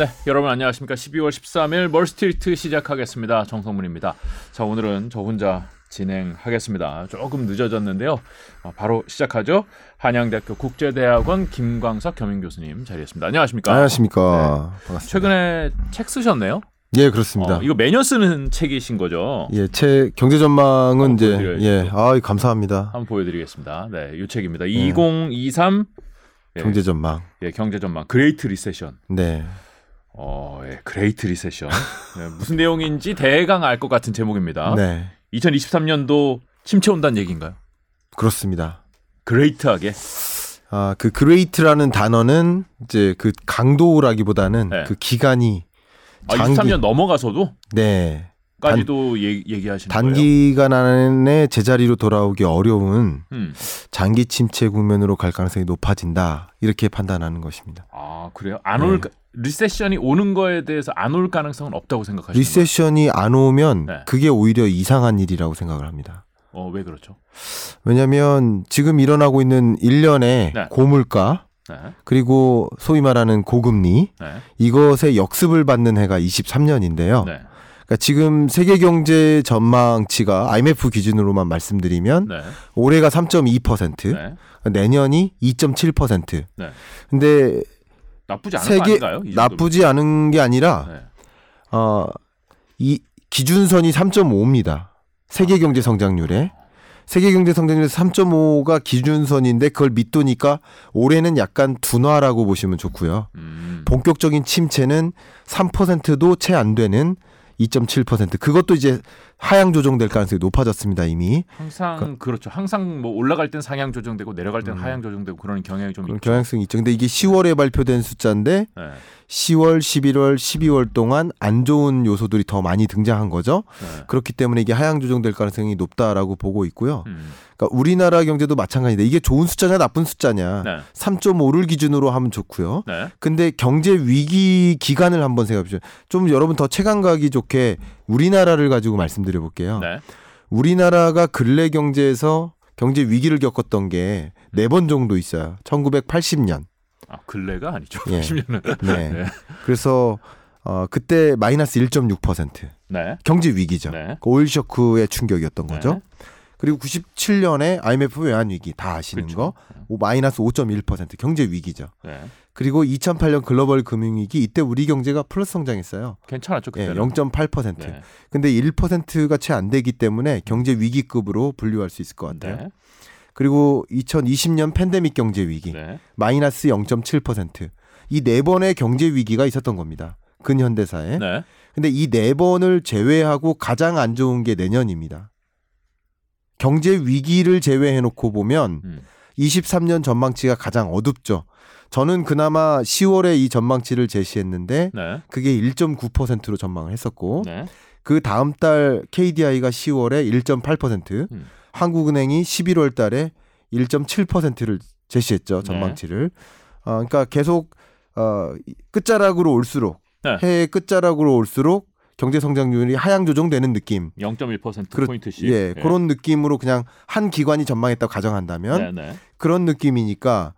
네, 여러분 안녕하십니까? 12월 13일 멀스트리트 시작하겠습니다. 정성문입니다. 자, 오늘은 저 혼자 진행하겠습니다. 조금 늦어졌는데요. 어, 바로 시작하죠. 한양대학교 국제대학원 김광석 겸임 교수님 자리했습니다. 안녕하십니까? 안녕하십니까. 네. 반갑습니다. 최근에 책 쓰셨네요? 예, 그렇습니다. 어, 이거 매년 쓰는 책이신 거죠? 예, 책 경제 전망은 이제 보여드려야죠. 예, 아, 감사합니다. 한번 보여드리겠습니다. 네, 이 책입니다. 네. 2023 예, 경제 전망. 예, 경제 전망 Great Recession. 네. 어, 예, Great Recession. 네, 무슨 내용인지 대강 알 것 같은 제목입니다. 네. 2023년도 침체 온다는 얘기인가요? 그렇습니다. Great하게. 아, 그 great라는 단어는 이제 그 강도라기보다는 네. 그 기간이 아, 장기- 23년 넘어가서도 네. 까지도 얘- 얘기 하시는 거예요. 단기간 안에 제자리로 돌아오기 어려운 음. 장기 침체 국면으로 갈 가능성이 높아진다. 이렇게 판단하는 것입니다. 아, 그래요? 안올 네. recession이 오는 거에 대해서 안 올 가능성은 없다고 생각하시는 거예요? recession이 안 오면 네. 그게 오히려 이상한 일이라고 생각을 합니다. 어, 왜 그렇죠? 왜냐하면 지금 일어나고 있는 일련의 네. 고물가 네. 그리고 소위 말하는 고금리 네. 이것의 역습을 받는 해가 23년인데요. 네. 그러니까 지금 세계 경제 전망치가 IMF 기준으로만 말씀드리면 네. 올해가 3.2%, 네. 내년이 2.7%. 네. 근데 나쁘지 않은 거 세계 아닌가요? 나쁘지 않은 게 아니라 네. 어, 이 기준선이 3.5입니다. 세계 경제 성장률에. 세계 경제 성장률에서 3.5가 기준선인데 그걸 밑도니까 올해는 약간 둔화라고 보시면 좋고요. 음. 본격적인 침체는 3%도 채 안 되는 2.7%. 그것도 이제 하향 조정될 가능성이 높아졌습니다, 이미. 항상 그렇죠. 항상 뭐 올라갈 땐 상향 조정되고 내려갈 땐 음. 하향 조정되고 그런 경향이 좀 있죠. 경향성이 있죠. 근데 이게 10월에 발표된 숫자인데 네. 10월, 11월, 12월 동안 안 좋은 요소들이 더 많이 등장한 거죠. 네. 그렇기 때문에 이게 하향 조정될 가능성이 높다라고 보고 있고요. 음. 그러니까 우리나라 경제도 마찬가지인데 이게 좋은 숫자냐 나쁜 숫자냐. 네. 3.5를 기준으로 하면 좋고요. 네. 근데 경제 위기 기간을 한번 생각해 보죠. 좀 여러분 더 체감 가기 좋게 우리나라를 가지고 말씀드려 볼게요. 네. 우리나라가 근래 경제에서 경제 위기를 겪었던 게 네 번 정도 있어요. 1980년. 아, 근래가 아니죠. 예. 10년은. 네. 네. 그래서 어 그때 마이너스 1.6% 네. 경제 위기죠. 네. 그 오일 쇼크의 충격이었던 네. 거죠. 그리고 97년에 IMF 외환 위기 다 아시는 그쵸. 거 오- 마이너스 5.1% 경제 위기죠. 네. 그리고 2008년 글로벌 금융위기 이때 우리 경제가 플러스 성장했어요. 괜찮았죠, 예, 그때는. 0.8%. 네. 근데 1%가 채 안 되기 때문에 경제 위기급으로 분류할 수 있을 것 같아요. 네. 그리고 2020년 팬데믹 경제 위기 네. 마이너스 0.7%. 이 네 번의 경제 위기가 있었던 겁니다. 근현대사에. 네. 근데 이 네 번을 제외하고 가장 안 좋은 게 내년입니다. 경제 위기를 제외해 놓고 보면 음. 23년 전망치가 가장 어둡죠. 저는 그나마 10월에 이 전망치를 제시했는데 네. 그게 1.9%로 전망을 했었고 네. 그 다음 달 KDI가 10월에 1.8%, 음. 한국은행이 11월 달에 1.7%를 제시했죠. 전망치를. 어, 그러니까 계속 어, 이 끝자락으로 올수록 네. 해의 끝자락으로 올수록 경제 성장률이 하향 조정되는 느낌. 0.1% 그렇- 포인트씩. 예, 그런 느낌으로 그냥 한 기관이 전망했다고 가정한다면 네, 네. 그런 느낌이니까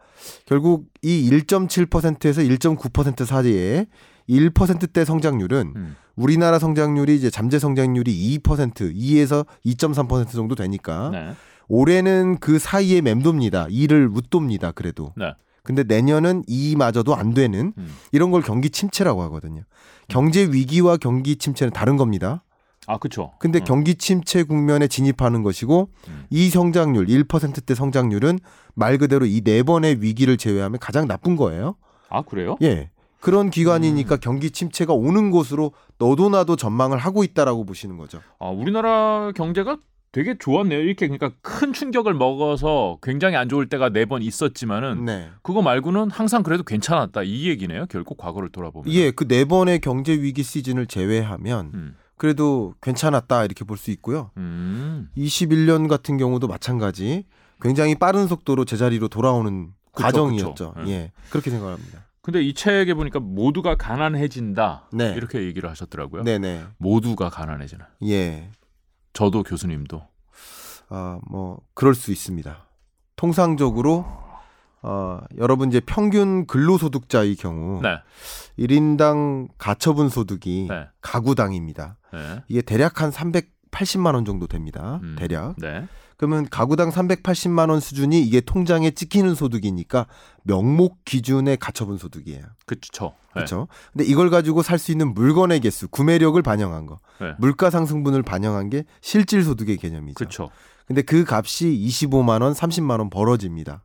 결국 이 1.7%에서 1.9% 사이에 1%대 성장률은 음. 우리나라 성장률이 이제 잠재 성장률이 2% 2에서 2.3% 정도 되니까 네. 올해는 그 사이에 맴돕니다. 2를 웃돕니다. 그래도. 네. 근데 내년은 2마저도 안 되는 음. 이런 걸 경기 침체라고 하거든요. 경제 위기와 경기 침체는 다른 겁니다. 아, 그렇죠. 근데 경기 침체 국면에 진입하는 것이고 음. 이 성장률 1%대 성장률은 말 그대로 이 네 번의 위기를 제외하면 가장 나쁜 거예요. 아, 그래요? 예. 그런 음. 기간이니까 경기 침체가 오는 곳으로 너도 나도 전망을 하고 있다라고 보시는 거죠. 아, 우리나라 경제가 되게 좋았네요. 이렇게 그러니까 큰 충격을 먹어서 굉장히 안 좋을 때가 네 번 있었지만은 네. 그거 말고는 항상 그래도 괜찮았다 이 얘기네요. 결국 과거를 돌아보면. 예, 그 네 번의 경제 위기 시즌을 제외하면 음. 그래도 괜찮았다 이렇게 볼 수 있고요. 음. 21년 같은 경우도 마찬가지 굉장히 빠른 속도로 제자리로 돌아오는 그쵸, 과정이었죠. 그쵸. 예, 그렇게 생각합니다. 근데 이 책에 보니까 모두가 가난해진다. 네. 이렇게 얘기를 하셨더라고요. 네네. 모두가 가난해지는. 예. 저도 교수님도. 아, 뭐 그럴 수 있습니다. 통상적으로 어, 여러분 이제 평균 근로소득자의 경우 네. 1인당 가처분 소득이 네. 가구당입니다. 네. 이게 대략 한 380만 원 정도 됩니다. 음, 대략. 네. 그러면 가구당 380만 원 수준이 이게 통장에 찍히는 소득이니까 명목 기준의 가처분 소득이에요. 그렇죠. 네. 그렇죠? 근데 이걸 가지고 살 수 있는 물건의 개수, 구매력을 반영한 거. 네. 물가 상승분을 반영한 게 실질 소득의 개념이죠. 그렇죠. 근데 그 값이 25만 원, 30만 원 벌어집니다.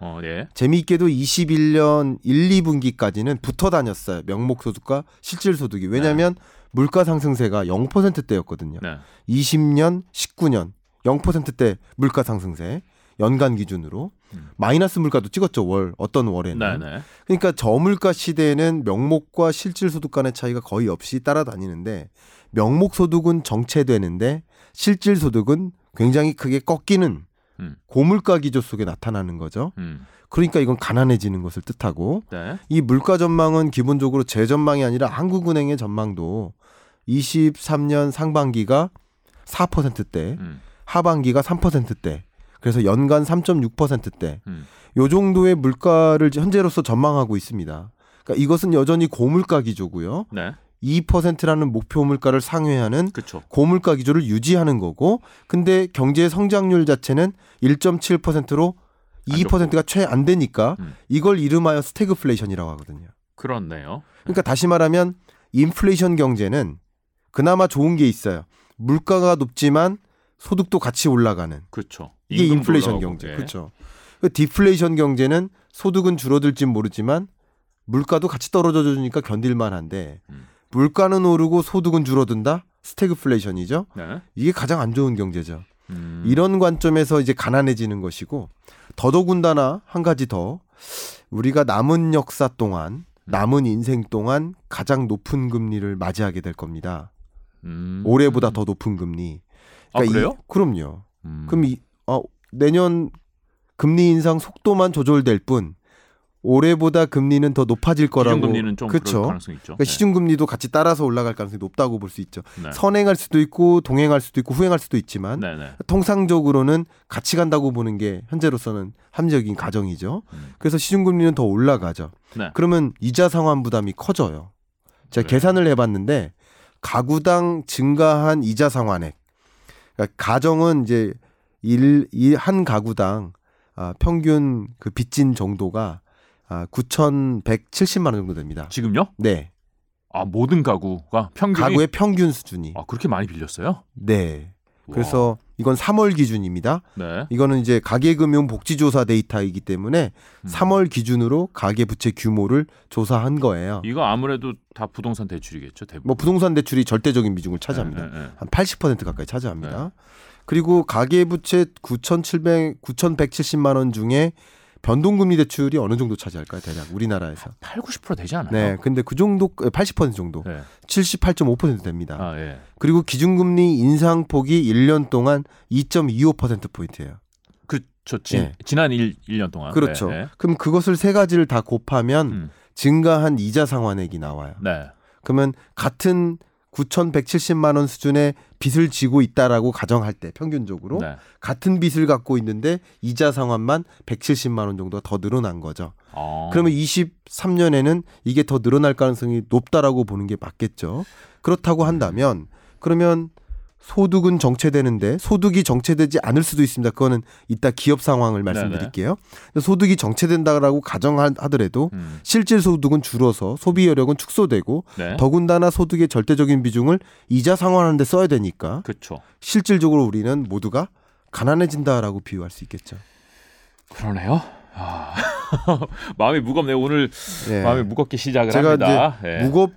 어, 예. 재미있게도 21년 1, 2분기까지는 붙어 다녔어요. 명목 소득과 실질 소득이. 왜냐하면 물가 상승세가 0%대였거든요. 네. 20년, 19년 0%대 물가 상승세 연간 기준으로 음. 마이너스 물가도 찍었죠. 월 어떤 월에는. 네, 네. 그러니까 저물가 시대에는 명목과 실질 소득 간의 차이가 거의 없이 따라다니는데 명목 소득은 정체되는데 실질 소득은 굉장히 크게 꺾이는 음. 고물가 기조 속에 나타나는 거죠. 음. 그러니까 이건 가난해지는 것을 뜻하고 네. 이 물가 전망은 기본적으로 제 전망이 아니라 한국은행의 전망도 23년 상반기가 4%대, 음. 하반기가 3%대. 그래서 연간 3.6%대. 음. 요 정도의 물가를 현재로서 전망하고 있습니다. 그러니까 이것은 여전히 고물가 기조고요. 네. 2%라는 목표 물가를 상회하는 그렇죠. 고물가 기조를 유지하는 거고 근데 경제 성장률 자체는 1.7%로 안 2%가 채 안 되니까 음. 이걸 이름하여 스태그플레이션이라고 하거든요. 그렇네요. 그러니까 다시 말하면 인플레이션 경제는 그나마 좋은 게 있어요. 물가가 높지만 소득도 같이 올라가는 그렇죠. 이게 인플레이션 경제. 예. 그렇죠. 그 디플레이션 경제는 소득은 줄어들진 모르지만 물가도 같이 떨어져 주니까 견딜만 한데 음. 물가는 오르고 소득은 줄어든다? 스태그플레이션이죠. 네. 이게 가장 안 좋은 경제죠. 음. 이런 관점에서 이제 가난해지는 것이고 더더군다나 한 가지 더 우리가 남은 역사 동안 남은 인생 동안 가장 높은 금리를 맞이하게 될 겁니다. 음. 올해보다 더 높은 금리. 아, 이- 그래요? 그럼요. 음. 그럼 이, 어, 내년 금리 인상 속도만 조절될 뿐 올해보다 금리는 더 높아질 거라고. 기준금리는 좀 그렇죠. 가능성이 있죠. 그러니까 시중금리도 같이 따라서 올라갈 가능성이 높다고 볼 수 있죠. 네. 선행할 수도 있고 동행할 수도 있고 후행할 수도 있지만 네, 네. 통상적으로는 같이 간다고 보는 게 현재로서는 합리적인 가정이죠. 음. 그래서 시중금리는 더 올라가죠. 네. 그러면 이자 상환 부담이 커져요. 제가 그래요? 계산을 해봤는데 가구당 증가한 이자 상환액. 그러니까 가정은 이제 일, 일, 한 가구당 아, 평균 그 빚진 정도가 아, 9,170만 원 정도 됩니다. 지금요? 네. 아 모든 가구가 평균이 가구의 평균 수준이. 아 그렇게 많이 빌렸어요? 네. 그래서 이건 3월 기준입니다. 네. 이거는 이제 가계금융복지조사 데이터이기 때문에 음. 3월 기준으로 가계부채 규모를 조사한 거예요. 이거 아무래도 다 부동산 대출이겠죠 대부분. 뭐 부동산 대출이 절대적인 비중을 차지합니다. 네, 네, 네. 한80% 가까이 차지합니다. 그리고 가계부채 9,700 9,170만 원 중에 변동금리 대출이 어느 정도 차지할까요? 대략 우리나라에서. 8, 90% 되지 않아요? 네. 근데 그 정도 80% 정도. 네. 78.5% 됩니다. 아 예. 그리고 기준금리 인상폭이 1년 동안 2.25% 포인트예요. 그렇죠. 지, 예. 지난 1, 1년 동안. 그렇죠. 네. 그럼 그것을 세 가지를 다 곱하면 음. 증가한 이자 상환액이 나와요. 네. 그러면 같은 9,170만 원 수준의 빚을 지고 있다라고 가정할 때 평균적으로 네. 같은 빚을 갖고 있는데 이자 상환만 170만 원 정도가 더 늘어난 거죠. 어. 그러면 23년에는 이게 더 늘어날 가능성이 높다라고 보는 게 맞겠죠. 그렇다고 한다면 그러면 소득은 정체되는데 소득이 정체되지 않을 수도 있습니다. 그거는 이따 기업 상황을 말씀드릴게요. 소득이 정체된다라고 가정하더라도 음. 실질 소득은 줄어서 소비 여력은 축소되고 네. 더군다나 소득의 절대적인 비중을 이자 상환하는 데 써야 되니까 그렇죠. 실질적으로 우리는 모두가 가난해진다라고 비유할 수 있겠죠. 그러네요. 아. 마음이 무겁네요. 오늘 예. 마음이 무겁게 시작을 제가 합니다. 예. 무겁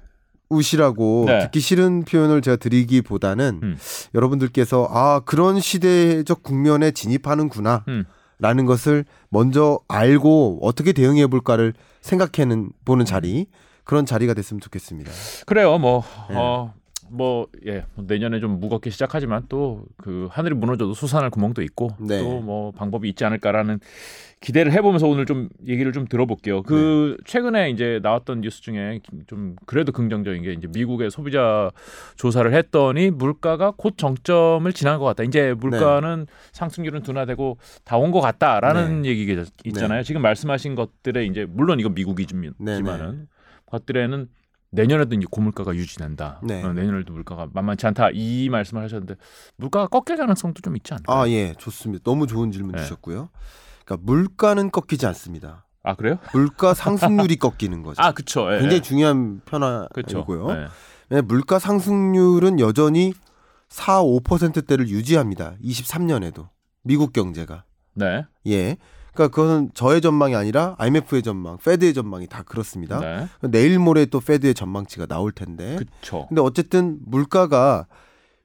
우시라고 네. 듣기 싫은 표현을 제가 드리기보다는 음. 여러분들께서 아 그런 시대적 국면에 진입하는구나 음. 라는 것을 먼저 알고 어떻게 대응해 볼까를 생각해는 보는 자리 그런 자리가 됐으면 좋겠습니다. 그래요. 뭐 예. 어, 뭐 예, 뭐 내년에 좀 무겁게 시작하지만 또 그 하늘이 무너져도 솟아날 구멍도 있고 네. 또뭐 방법이 있지 않을까라는 기대를 해보면서 오늘 좀 얘기를 좀 들어볼게요. 그 네. 최근에 이제 나왔던 뉴스 중에 좀 그래도 긍정적인 게 이제 미국의 소비자 조사를 했더니 물가가 곧 정점을 지난 것 같다. 이제 물가는 상승률은 둔화되고 다 온 것 같다라는 얘기가 있잖아요. 지금 말씀하신 것들에 이제 물론 이건 미국이지만은 네, 것들에는 내년에도 이제 고물가가 유지된다. 네. 어, 내년에도 물가가 만만치 않다. 이 말씀을 하셨는데 물가가 꺾일 가능성도 좀 있지 않나요? 아, 예, 좋습니다. 너무 좋은 질문 네. 주셨고요. 그러니까 물가는 꺾이지 않습니다. 아 그래요? 물가 상승률이 꺾이는 거죠. 아 그렇죠. 예, 굉장히 예. 중요한. 편화이고요. 예. 네, 물가 상승률은 여전히 4, 5%대를 유지합니다. 23년에도 미국 경제가 네. 예. 그러니까 그것은 저의 전망이 아니라 IMF의 전망, 페드의 전망이 다 그렇습니다. 네. 내일 모레 또 페드의 전망치가 나올 텐데. 그렇죠. 근데 어쨌든 물가가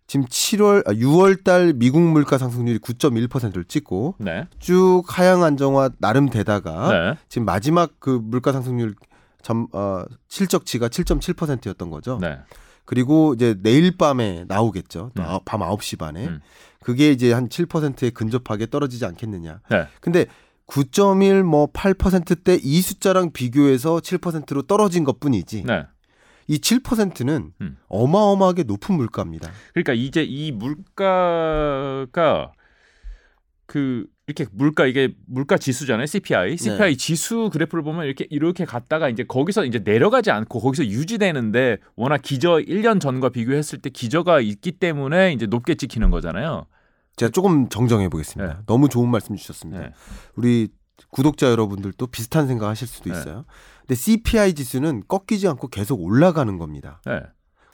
지금 7월, 아, 6월 달 미국 물가 상승률이 9.1%를 찍고 네. 쭉 하향 안정화 나름 되다가 네. 지금 마지막 그 물가 상승률 점, 어, 실적치가 7.7%였던 거죠. 네. 그리고 이제 내일 밤에 나오겠죠. 또 음. 아홉- 밤 9시 반에. 음. 그게 이제 한 7%에 근접하게 떨어지지 않겠느냐. 네. 근데 9.1 뭐 8%대 이 숫자랑 비교해서 7%로 떨어진 것뿐이지. 네. 이 7%는 음. 어마어마하게 높은 물가입니다. 그러니까 이제 이 물가가 그 이렇게 물가 이게 물가 지수잖아요. CPI. CPI 네. 지수 그래프를 보면 이렇게 이렇게 갔다가 이제 거기서 이제 내려가지 않고 거기서 유지되는데 워낙 기저 1년 전과 비교했을 때 기저가 있기 때문에 이제 높게 찍히는 거잖아요. 제가 조금 정정해 보겠습니다. 네. 너무 좋은 말씀 주셨습니다. 네. 우리 구독자 여러분들도 비슷한 생각 하실 수도 네. 있어요. 근데 CPI 지수는 꺾이지 않고 계속 올라가는 겁니다.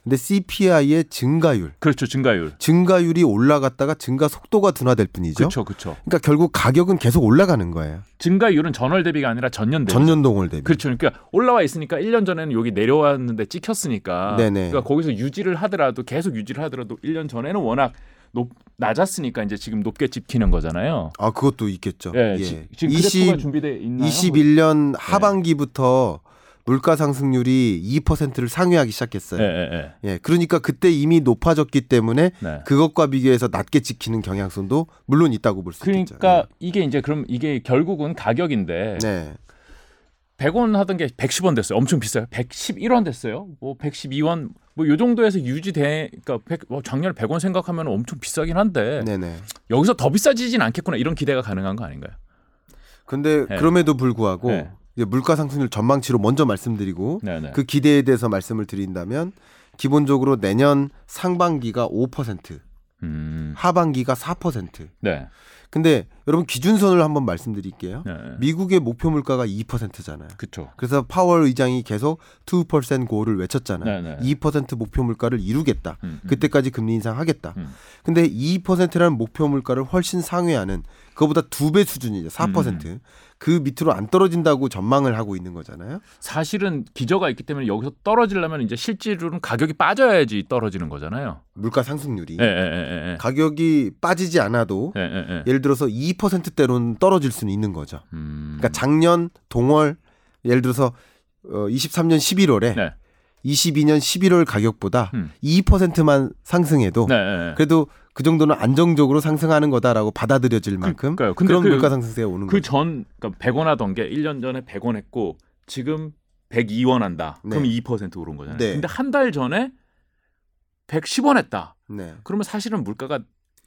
네. 근데 CPI의 증가율, 그렇죠. 증가율. 증가율이 올라갔다가 증가 속도가 둔화될 뿐이죠. 그렇죠. 그렇죠. 그러니까 결국 가격은 계속 올라가는 거예요. 증가율은 전월 대비가 아니라 전년 대비. 전년 동월 대비. 그렇죠. 그러니까 올라와 있으니까 1년 전에는 여기 내려왔는데 찍혔으니까. 네네. 그러니까 거기서 유지를 하더라도 계속 유지를 하더라도 1년 전에는 워낙 높 낮았으니까 이제 지금 높게 찍히는 거잖아요. 아 그것도 있겠죠. 예. 예. 지, 지금 20, 그래프가 준비돼 있나요? 21년 하반기부터 물가 상승률이 2%를 상회하기 시작했어요. 예, 예, 예. 예, 그러니까 그때 이미 높아졌기 때문에 네. 그것과 비교해서 낮게 찍히는 경향성도 물론 있다고 볼 수 있겠죠. 그러니까 이게 이제 그럼 이게 결국은 가격인데 예. 네. 100원 하던 게 110원 됐어요. 엄청 비싸요. 111원 됐어요. 뭐 112원 뭐 요 정도에서 유지돼 그러니까 100, 뭐 작년에 100원 생각하면 엄청 비싸긴 한데 네, 네. 여기서 더 비싸지진 않겠구나 이런 기대가 가능한 거 아닌가요? 근데 네. 그럼에도 불구하고 네. 물가 상승률 전망치로 먼저 말씀드리고 네, 네. 그 기대에 대해서 말씀을 드린다면 기본적으로 내년 상반기가 5%, 음. 하반기가 4%. 네. 근데 여러분 기준선을 한번 말씀드릴게요. 네. 미국의 목표 물가가 2%잖아요. 그렇죠. 그래서 파월 의장이 계속 2% 고를 외쳤잖아요. 네, 네. 2% 목표 물가를 이루겠다. 음, 음. 그때까지 금리 인상하겠다. 음. 근데 2%라는 목표 물가를 훨씬 상회하는 그거보다 두 배 수준이죠. 4%. 음. 그 밑으로 안 떨어진다고 전망을 하고 있는 거잖아요. 사실은 기저가 있기 때문에 여기서 떨어지려면 이제 실제로는 가격이 빠져야지 떨어지는 거잖아요. 물가 상승률이 예, 예, 예, 예. 가격이 빠지지 않아도 예, 예, 예. 예를 들어서 2%대로는 떨어질 수는 있는 거죠. 음. 그러니까 작년 동월 예를 들어서 어, 23년 11월에 네. 22년 11월 가격보다 음. 2%만 상승해도 네. 그래도 그 정도는 안정적으로 상승하는 거다라고 받아들여질 만큼 그런 그- 물가 상승세가 오는 그 거죠. 전 그러니까 100원 하던 게 1년 전에 100원 했고 지금 102원 한다. 그럼 네. 2% 오른 거잖아요. 네. 근데 한 달 전에 110원 했다. 네. 그러면 사실은 물가가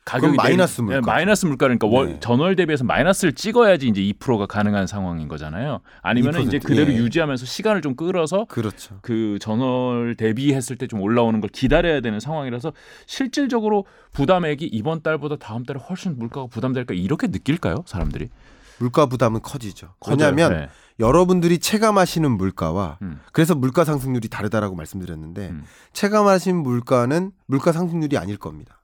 가격이 마이너스 예, 물가죠. 마이너스 물가니까 월 네. 전월 대비해서 마이너스를 찍어야지 이제 2%가 가능한 상황인 거잖아요. 아니면 이제 2%, 그대로 예. 유지하면서 시간을 좀 끌어서 그렇죠. 그 전월 대비했을 때 좀 올라오는 걸 기다려야 되는 상황이라서 실질적으로 부담액이 이번 달보다 다음 달에 훨씬 물가가 부담될까 이렇게 느낄까요, 사람들이? 물가 부담은 커지죠. 왜냐하면 네. 여러분들이 체감하시는 물가와 음. 그래서 물가 상승률이 다르다라고 말씀드렸는데 음. 체감하신 물가는 물가 상승률이 아닐 겁니다.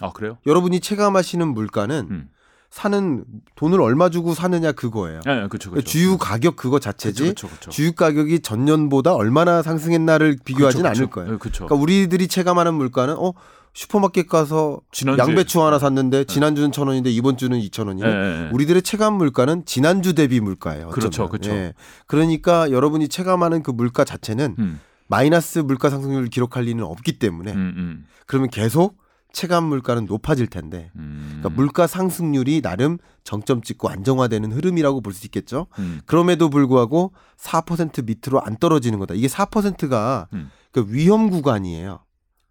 아 그래요? 여러분이 체감하시는 물가는 음. 사는 돈을 얼마 주고 사느냐 그거예요. 네, 그렇죠, 그렇죠. 주유 가격 그거 자체지 그렇죠, 그렇죠. 주유 가격이 전년보다 얼마나 상승했나를 비교하진 않을 거예요. 그렇죠. 그러니까 우리들이 체감하는 물가는 어 슈퍼마켓 가서 지난주에- 양배추 하나 샀는데 지난주는 천 원인데 이번 주는 이천 원이네. 예, 예, 예. 우리들의 체감 물가는 지난주 대비 물가예요. 어쩌면. 그렇죠, 그렇죠. 예. 그러니까 여러분이 체감하는 그 물가 자체는 음. 마이너스 물가 상승률을 기록할 리는 없기 때문에 음, 음, 그러면 계속 체감 물가는 높아질 텐데 음. 그러니까 물가 상승률이 나름 정점 찍고 안정화되는 흐름이라고 볼 수 있겠죠. 음. 그럼에도 불구하고 4% 밑으로 안 떨어지는 거다. 이게 4%가 음. 그 위험 구간이에요.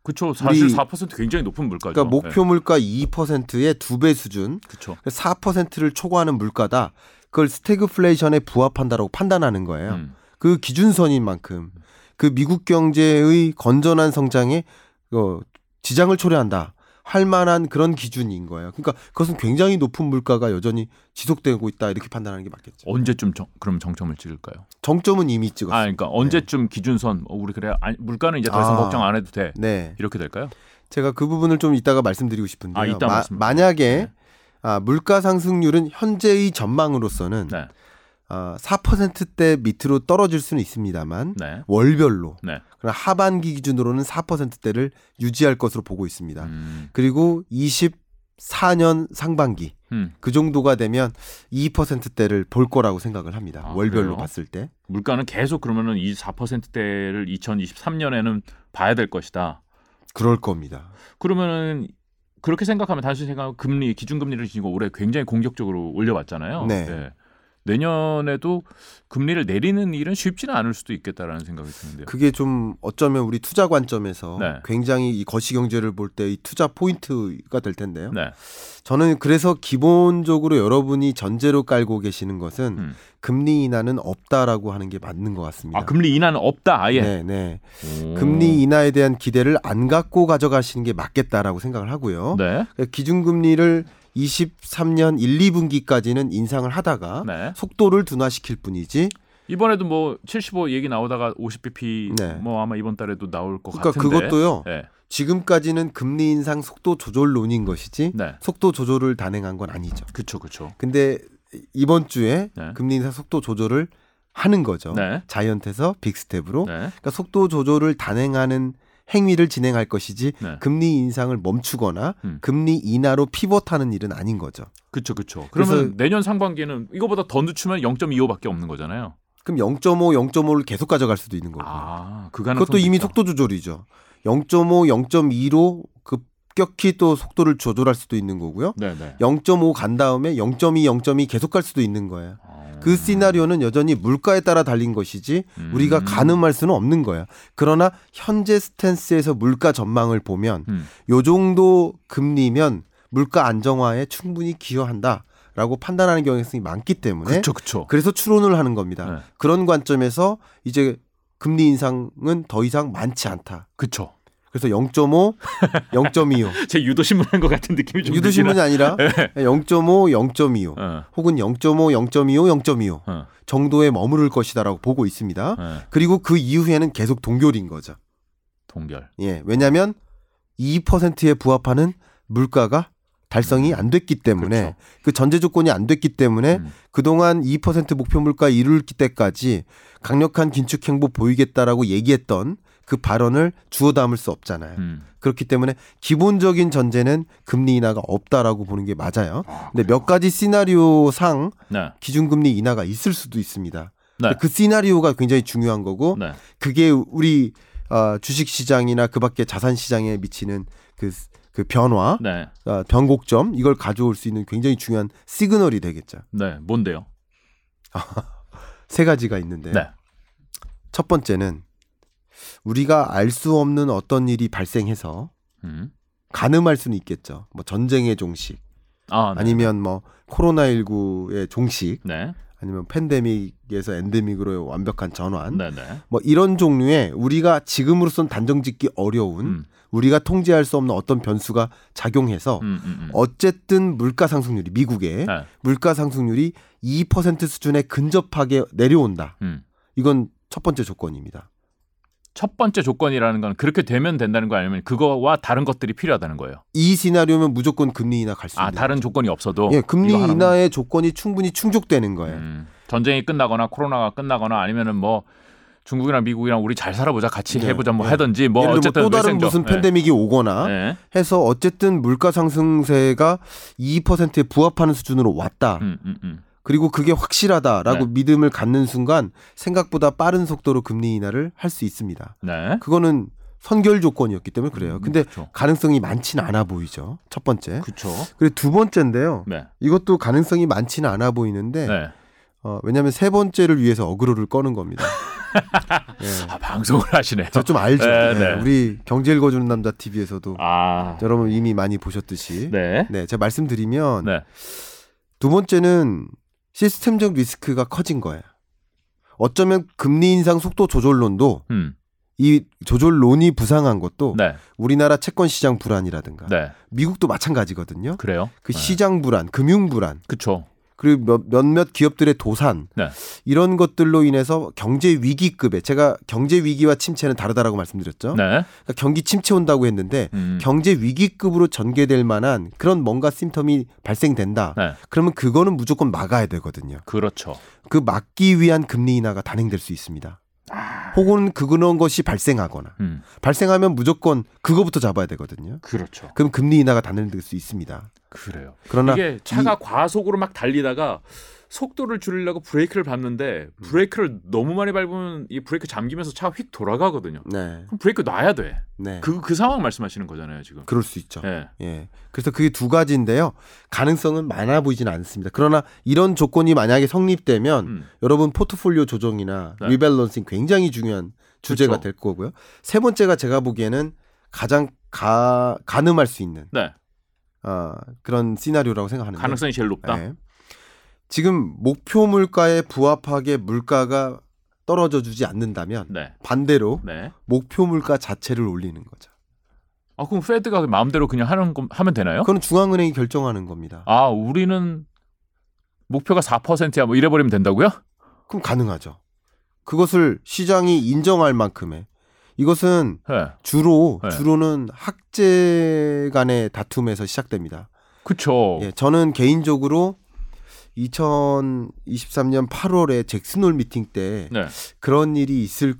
그렇죠. 사실 우리- 4% 굉장히 높은 물가죠. 그러니까 목표 물가 2%의 두 배 수준, 그렇죠. 4%를 초과하는 물가다. 그걸 스태그플레이션에 부합한다라고 판단하는 거예요. 음. 그 기준선인 만큼 그 미국 경제의 건전한 성장에 어, 지장을 초래한다. 할 만한 그런 기준인 거예요. 그러니까 그것은 굉장히 높은 물가가 여전히 지속되고 있다 이렇게 판단하는 게 맞겠죠. 언제쯤 정, 그럼 정점을 찍을까요? 정점은 이미 찍었어요. 아, 그러니까 언제쯤 기준선 어, 우리 그래 아니, 물가는 이제 더 이상 아. 걱정 안 해도 돼. 네, 이렇게 될까요? 제가 그 부분을 좀 이따가 말씀드리고 싶은데요. 아, 이따 마- 만약에 네. 아, 물가 상승률은 현재의 전망으로서는 네. 아, 4%대 밑으로 떨어질 수는 있습니다만 네. 월별로 네. 그러나 하반기 기준으로는 4%대를 유지할 것으로 보고 있습니다. 음. 그리고 24년 상반기 음. 그 정도가 되면 2%대를 볼 거라고 생각을 합니다. 아, 월별로 그래요? 봤을 때. 물가는 계속 그러면은 이 4%대를 2023년에는 봐야 될 것이다. 그럴 겁니다. 그러면은 그렇게 생각하면 단순히 생각하면 금리 기준금리를 지금 올해 굉장히 공격적으로 올려왔잖아요. 네. 내년에도 금리를 내리는 일은 쉽지는 않을 수도 있겠다라는 생각이 드는데요. 그게 좀 어쩌면 우리 투자 관점에서 네. 굉장히 이 거시 경제를 볼 때 이 투자 포인트가 될 텐데요. 네. 저는 그래서 기본적으로 여러분이 전제로 깔고 계시는 것은 음. 금리 인하는 없다라고 하는 게 맞는 것 같습니다. 아 금리 인하는 없다 아예. 네, 네. 오. 금리 인하에 대한 기대를 안 갖고 가져가시는 게 맞겠다라고 생각을 하고요. 네. 기준금리를 23년 1, 2분기까지는 인상을 하다가 네. 속도를 둔화시킬 뿐이지. 이번에도 뭐 75 얘기 나오다가 50bp 네. 뭐 아마 이번 달에도 나올 것 그러니까 같은데. 그것도요. 네. 지금까지는 금리 인상 속도 조절론인 것이지 네. 속도 조절을 단행한 건 아니죠. 그렇죠. 그렇죠. 근데 이번 주에 네. 금리 인상 속도 조절을 하는 거죠. 네. giant에서 big step으로. 네. 그러니까 속도 조절을 단행하는 행위를 진행할 것이지 네. 금리 인상을 멈추거나 음. 금리 인하로 pivot하는 일은 아닌 거죠. 그렇죠. 그렇죠. 그러면 내년 상반기에는 이거보다 더 늦추면 0.25밖에 없는 거잖아요. 그럼 0.5, 0.5를 계속 가져갈 수도 있는 거고. 아, 그가능 그것도 이미 속도 조절이죠. 0.5, 0.2로 급격히 또 속도를 조절할 수도 있는 거고요. 네, 네. 0.5 간 다음에 0.2, 0.2 계속 갈 수도 있는 거예요. 그 시나리오는 여전히 물가에 따라 달린 것이지 음. 우리가 가늠할 수는 없는 거예요. 그러나 현재 스탠스에서 물가 전망을 보면 음. 요 정도 금리면 물가 안정화에 충분히 기여한다 라고 판단하는 경향성이 많기 때문에 그렇죠. 그렇죠. 그래서 추론을 하는 겁니다. 네. 그런 관점에서 이제 금리 인상은 더 이상 많지 않다. 그렇죠. 그래서 0.5, 0.25. 제 유도 신문 한 것 같은 느낌이 좀 유도 신문이 아니라 네. 0.5, 0.25 어, 혹은 0.5, 0.25, 0.25 어, 정도에 머무를 것이다라고 보고 있습니다. 어. 그리고 그 이후에는 계속 동결인 거죠. 동결. 예, 왜냐하면 2%에 부합하는 물가가 달성이 안 됐기 때문에 그렇죠. 그 전제 조건이 안 됐기 때문에 음. 그동안 2% 목표 물가 이룰 때까지 강력한 긴축 행보 보이겠다라고 얘기했던 그 발언을 주워 담을 수 없잖아요. 음. 그렇기 때문에 기본적인 전제는 금리 인하가 없다라고 보는 게 맞아요. 아, 근데 몇 가지 시나리오상 네. 기준금리 인하가 있을 수도 있습니다. 네. 그 시나리오가 굉장히 중요한 거고 네. 그게 우리 어, 주식 시장이나 그밖에 자산 시장에 미치는 그, 그 변화, 네. 어, 변곡점 이걸 가져올 수 있는 굉장히 중요한 시그널이 되겠죠. 네. 뭔데요? 세 가지가 있는데 네. 첫 번째는 우리가 알 수 없는 어떤 일이 발생해서 음. 가늠할 수는 있겠죠. 뭐 전쟁의 종식, 아, 네. 아니면 뭐 코로나 19의 종식, 네. 아니면 팬데믹에서 엔데믹으로 완벽한 전환, 네, 네. 뭐 이런 종류의 우리가 지금으로선 단정짓기 어려운 음. 우리가 통제할 수 없는 어떤 변수가 작용해서 음, 음, 음. 어쨌든 물가 상승률이 미국의 네. 물가 상승률이 2% 수준에 근접하게 내려온다. 음. 이건 첫 번째 조건입니다. 첫 번째 조건이라는 건 그렇게 되면 된다는 거 아니면 그거와 다른 것들이 필요하다는 거예요. 이 시나리오면 무조건 금리 인하 갈수 아, 있는. 다른 조건이 없어도 예, 금리 인하의 조건이 충분히 충족되는 거예요. 음, 전쟁이 끝나거나 코로나가 끝나거나 아니면은 뭐 중국이랑 미국이랑 우리 잘 살아보자 같이 네, 해보자 뭐 네. 하든지 뭐 어쨌든 또 다른 외생적. 무슨 네. 팬데믹이 오거나 네. 해서 어쨌든 물가 상승세가 2%에 부합하는 수준으로 왔다. 음, 음, 음. 그리고 그게 확실하다라고 네. 믿음을 갖는 순간 생각보다 빠른 속도로 금리 인하를 할 수 있습니다. 네. 그거는 선결 조건이었기 때문에 그래요. 근데 그렇죠. 가능성이 많지는 않아 보이죠. 첫 번째. 그렇죠. 그리고 두 번째인데요. 네. 이것도 가능성이 많지는 않아 보이는데 네. 어, 왜냐하면 세 번째를 위해서 어그로를 꺼는 겁니다. 예. 아, 방송을 하시네요. 제가 좀 알죠. 네, 예. 네. 우리 경제 읽어주는 남자 TV에서도 아. 여러분 이미 많이 보셨듯이 네. 네, 제가 말씀드리면 네. 두 번째는 시스템적 리스크가 커진 거예요. 어쩌면 금리 인상 속도 조절론도 음. 이 조절론이 부상한 것도 네. 우리나라 채권 시장 불안이라든가 네. 미국도 마찬가지거든요. 그래요. 그 네. 시장 불안, 금융 불안, 그렇죠. 그리고 몇, 몇몇 기업들의 도산 네. 이런 것들로 인해서 경제 위기급에 제가 경제 위기와 침체는 다르다라고 말씀드렸죠. 네. 그러니까 경기 침체 온다고 했는데 음. 경제 위기급으로 전개될 만한 그런 뭔가 심텀이 발생된다. 네. 그러면 그거는 무조건 막아야 되거든요. 그렇죠. 그 막기 위한 금리 인하가 단행될 수 있습니다. 혹은 그런 것이 발생하거나 음. 발생하면 무조건 그거부터 잡아야 되거든요. 그렇죠. 그럼 금리 인하가 단행될 수 있습니다. 그래요. 그러나 이게 차가 과속으로 막 달리다가 속도를 줄이려고 브레이크를 밟는데 브레이크를 너무 많이 밟으면 이 브레이크 잠기면서 차가 휙 돌아가거든요. 네, 그럼 브레이크 놔야 돼. 네, 그 그 상황 말씀하시는 거잖아요, 지금. 그럴 수 있죠. 예. 예. 그래서 그게 두 가지인데요. 가능성은 많아 보이지는 않습니다. 그러나 이런 조건이 만약에 성립되면 음. 여러분 포트폴리오 조정이나 네. 리밸런싱 굉장히 중요한 주제가 그렇죠. 될 거고요. 세 번째가 제가 보기에는 가장 가, 가늠할 수 있는 네. 어, 그런 시나리오라고 생각하는데 가능성이 제일 높다. 네. 지금 목표 물가에 부합하게 물가가 떨어져 주지 않는다면 네. 반대로 네. 목표 물가 자체를 올리는 거죠. 아 그럼 페드가 마음대로 그냥 하는 거 하면 되나요? 그건 중앙은행이 결정하는 겁니다. 아 우리는 목표가 4%야 뭐 이래 버리면 된다고요? 그럼 가능하죠. 그것을 시장이 인정할 만큼의 이것은 네. 주로 네. 주로는 학제 간의 다툼에서 시작됩니다. 그쵸. 예, 저는 개인적으로 2023년 8월에 잭슨홀 미팅 때 네. 그런 일이 있을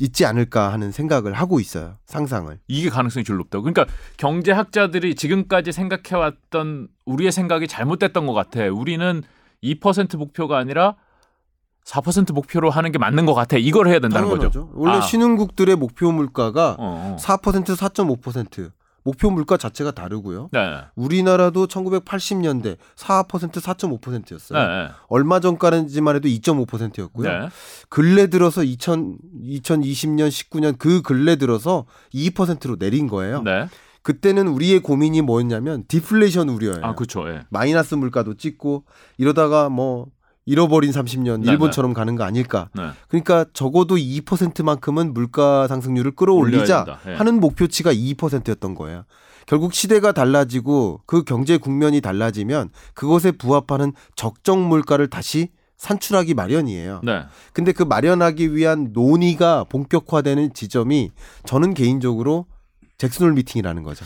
있지 않을까 하는 생각을 하고 있어요. 상상을. 이게 가능성이 제일 높다고. 그러니까 경제학자들이 지금까지 생각해왔던 우리의 생각이 잘못됐던 것 같아. 우리는 2% 목표가 아니라 4% 목표로 하는 게 맞는 것 같아. 이걸 해야 된다는 거죠. 당연하죠. 원래 아. 신흥국들의 목표 물가가 어, 어. 4% 4.5% 목표 물가 자체가 다르고요. 네. 우리나라도 1980년대 4% 4.5%였어요. 네. 얼마 전까지만 해도 2.5%였고요. 네. 근래 들어서 2000, 2020년, 19년 그 근래 들어서 2%로 내린 거예요. 네. 그때는 우리의 고민이 뭐였냐면 디플레이션 우려예요. 아, 그렇죠. 예. 마이너스 물가도 찍고 이러다가 뭐 잃어버린 30년 네, 일본처럼 가는 거 아닐까. 네. 그러니까 적어도 2%만큼은 물가 상승률을 끌어올리자. 예. 하는 목표치가 2%였던 거예요. 결국 시대가 달라지고 그 경제 국면이 달라지면 그것에 부합하는 적정 물가를 다시 산출하기 마련이에요. 네. 근데 그 마련하기 위한 논의가 본격화되는 지점이 저는 개인적으로 잭슨홀 미팅이라는 거죠.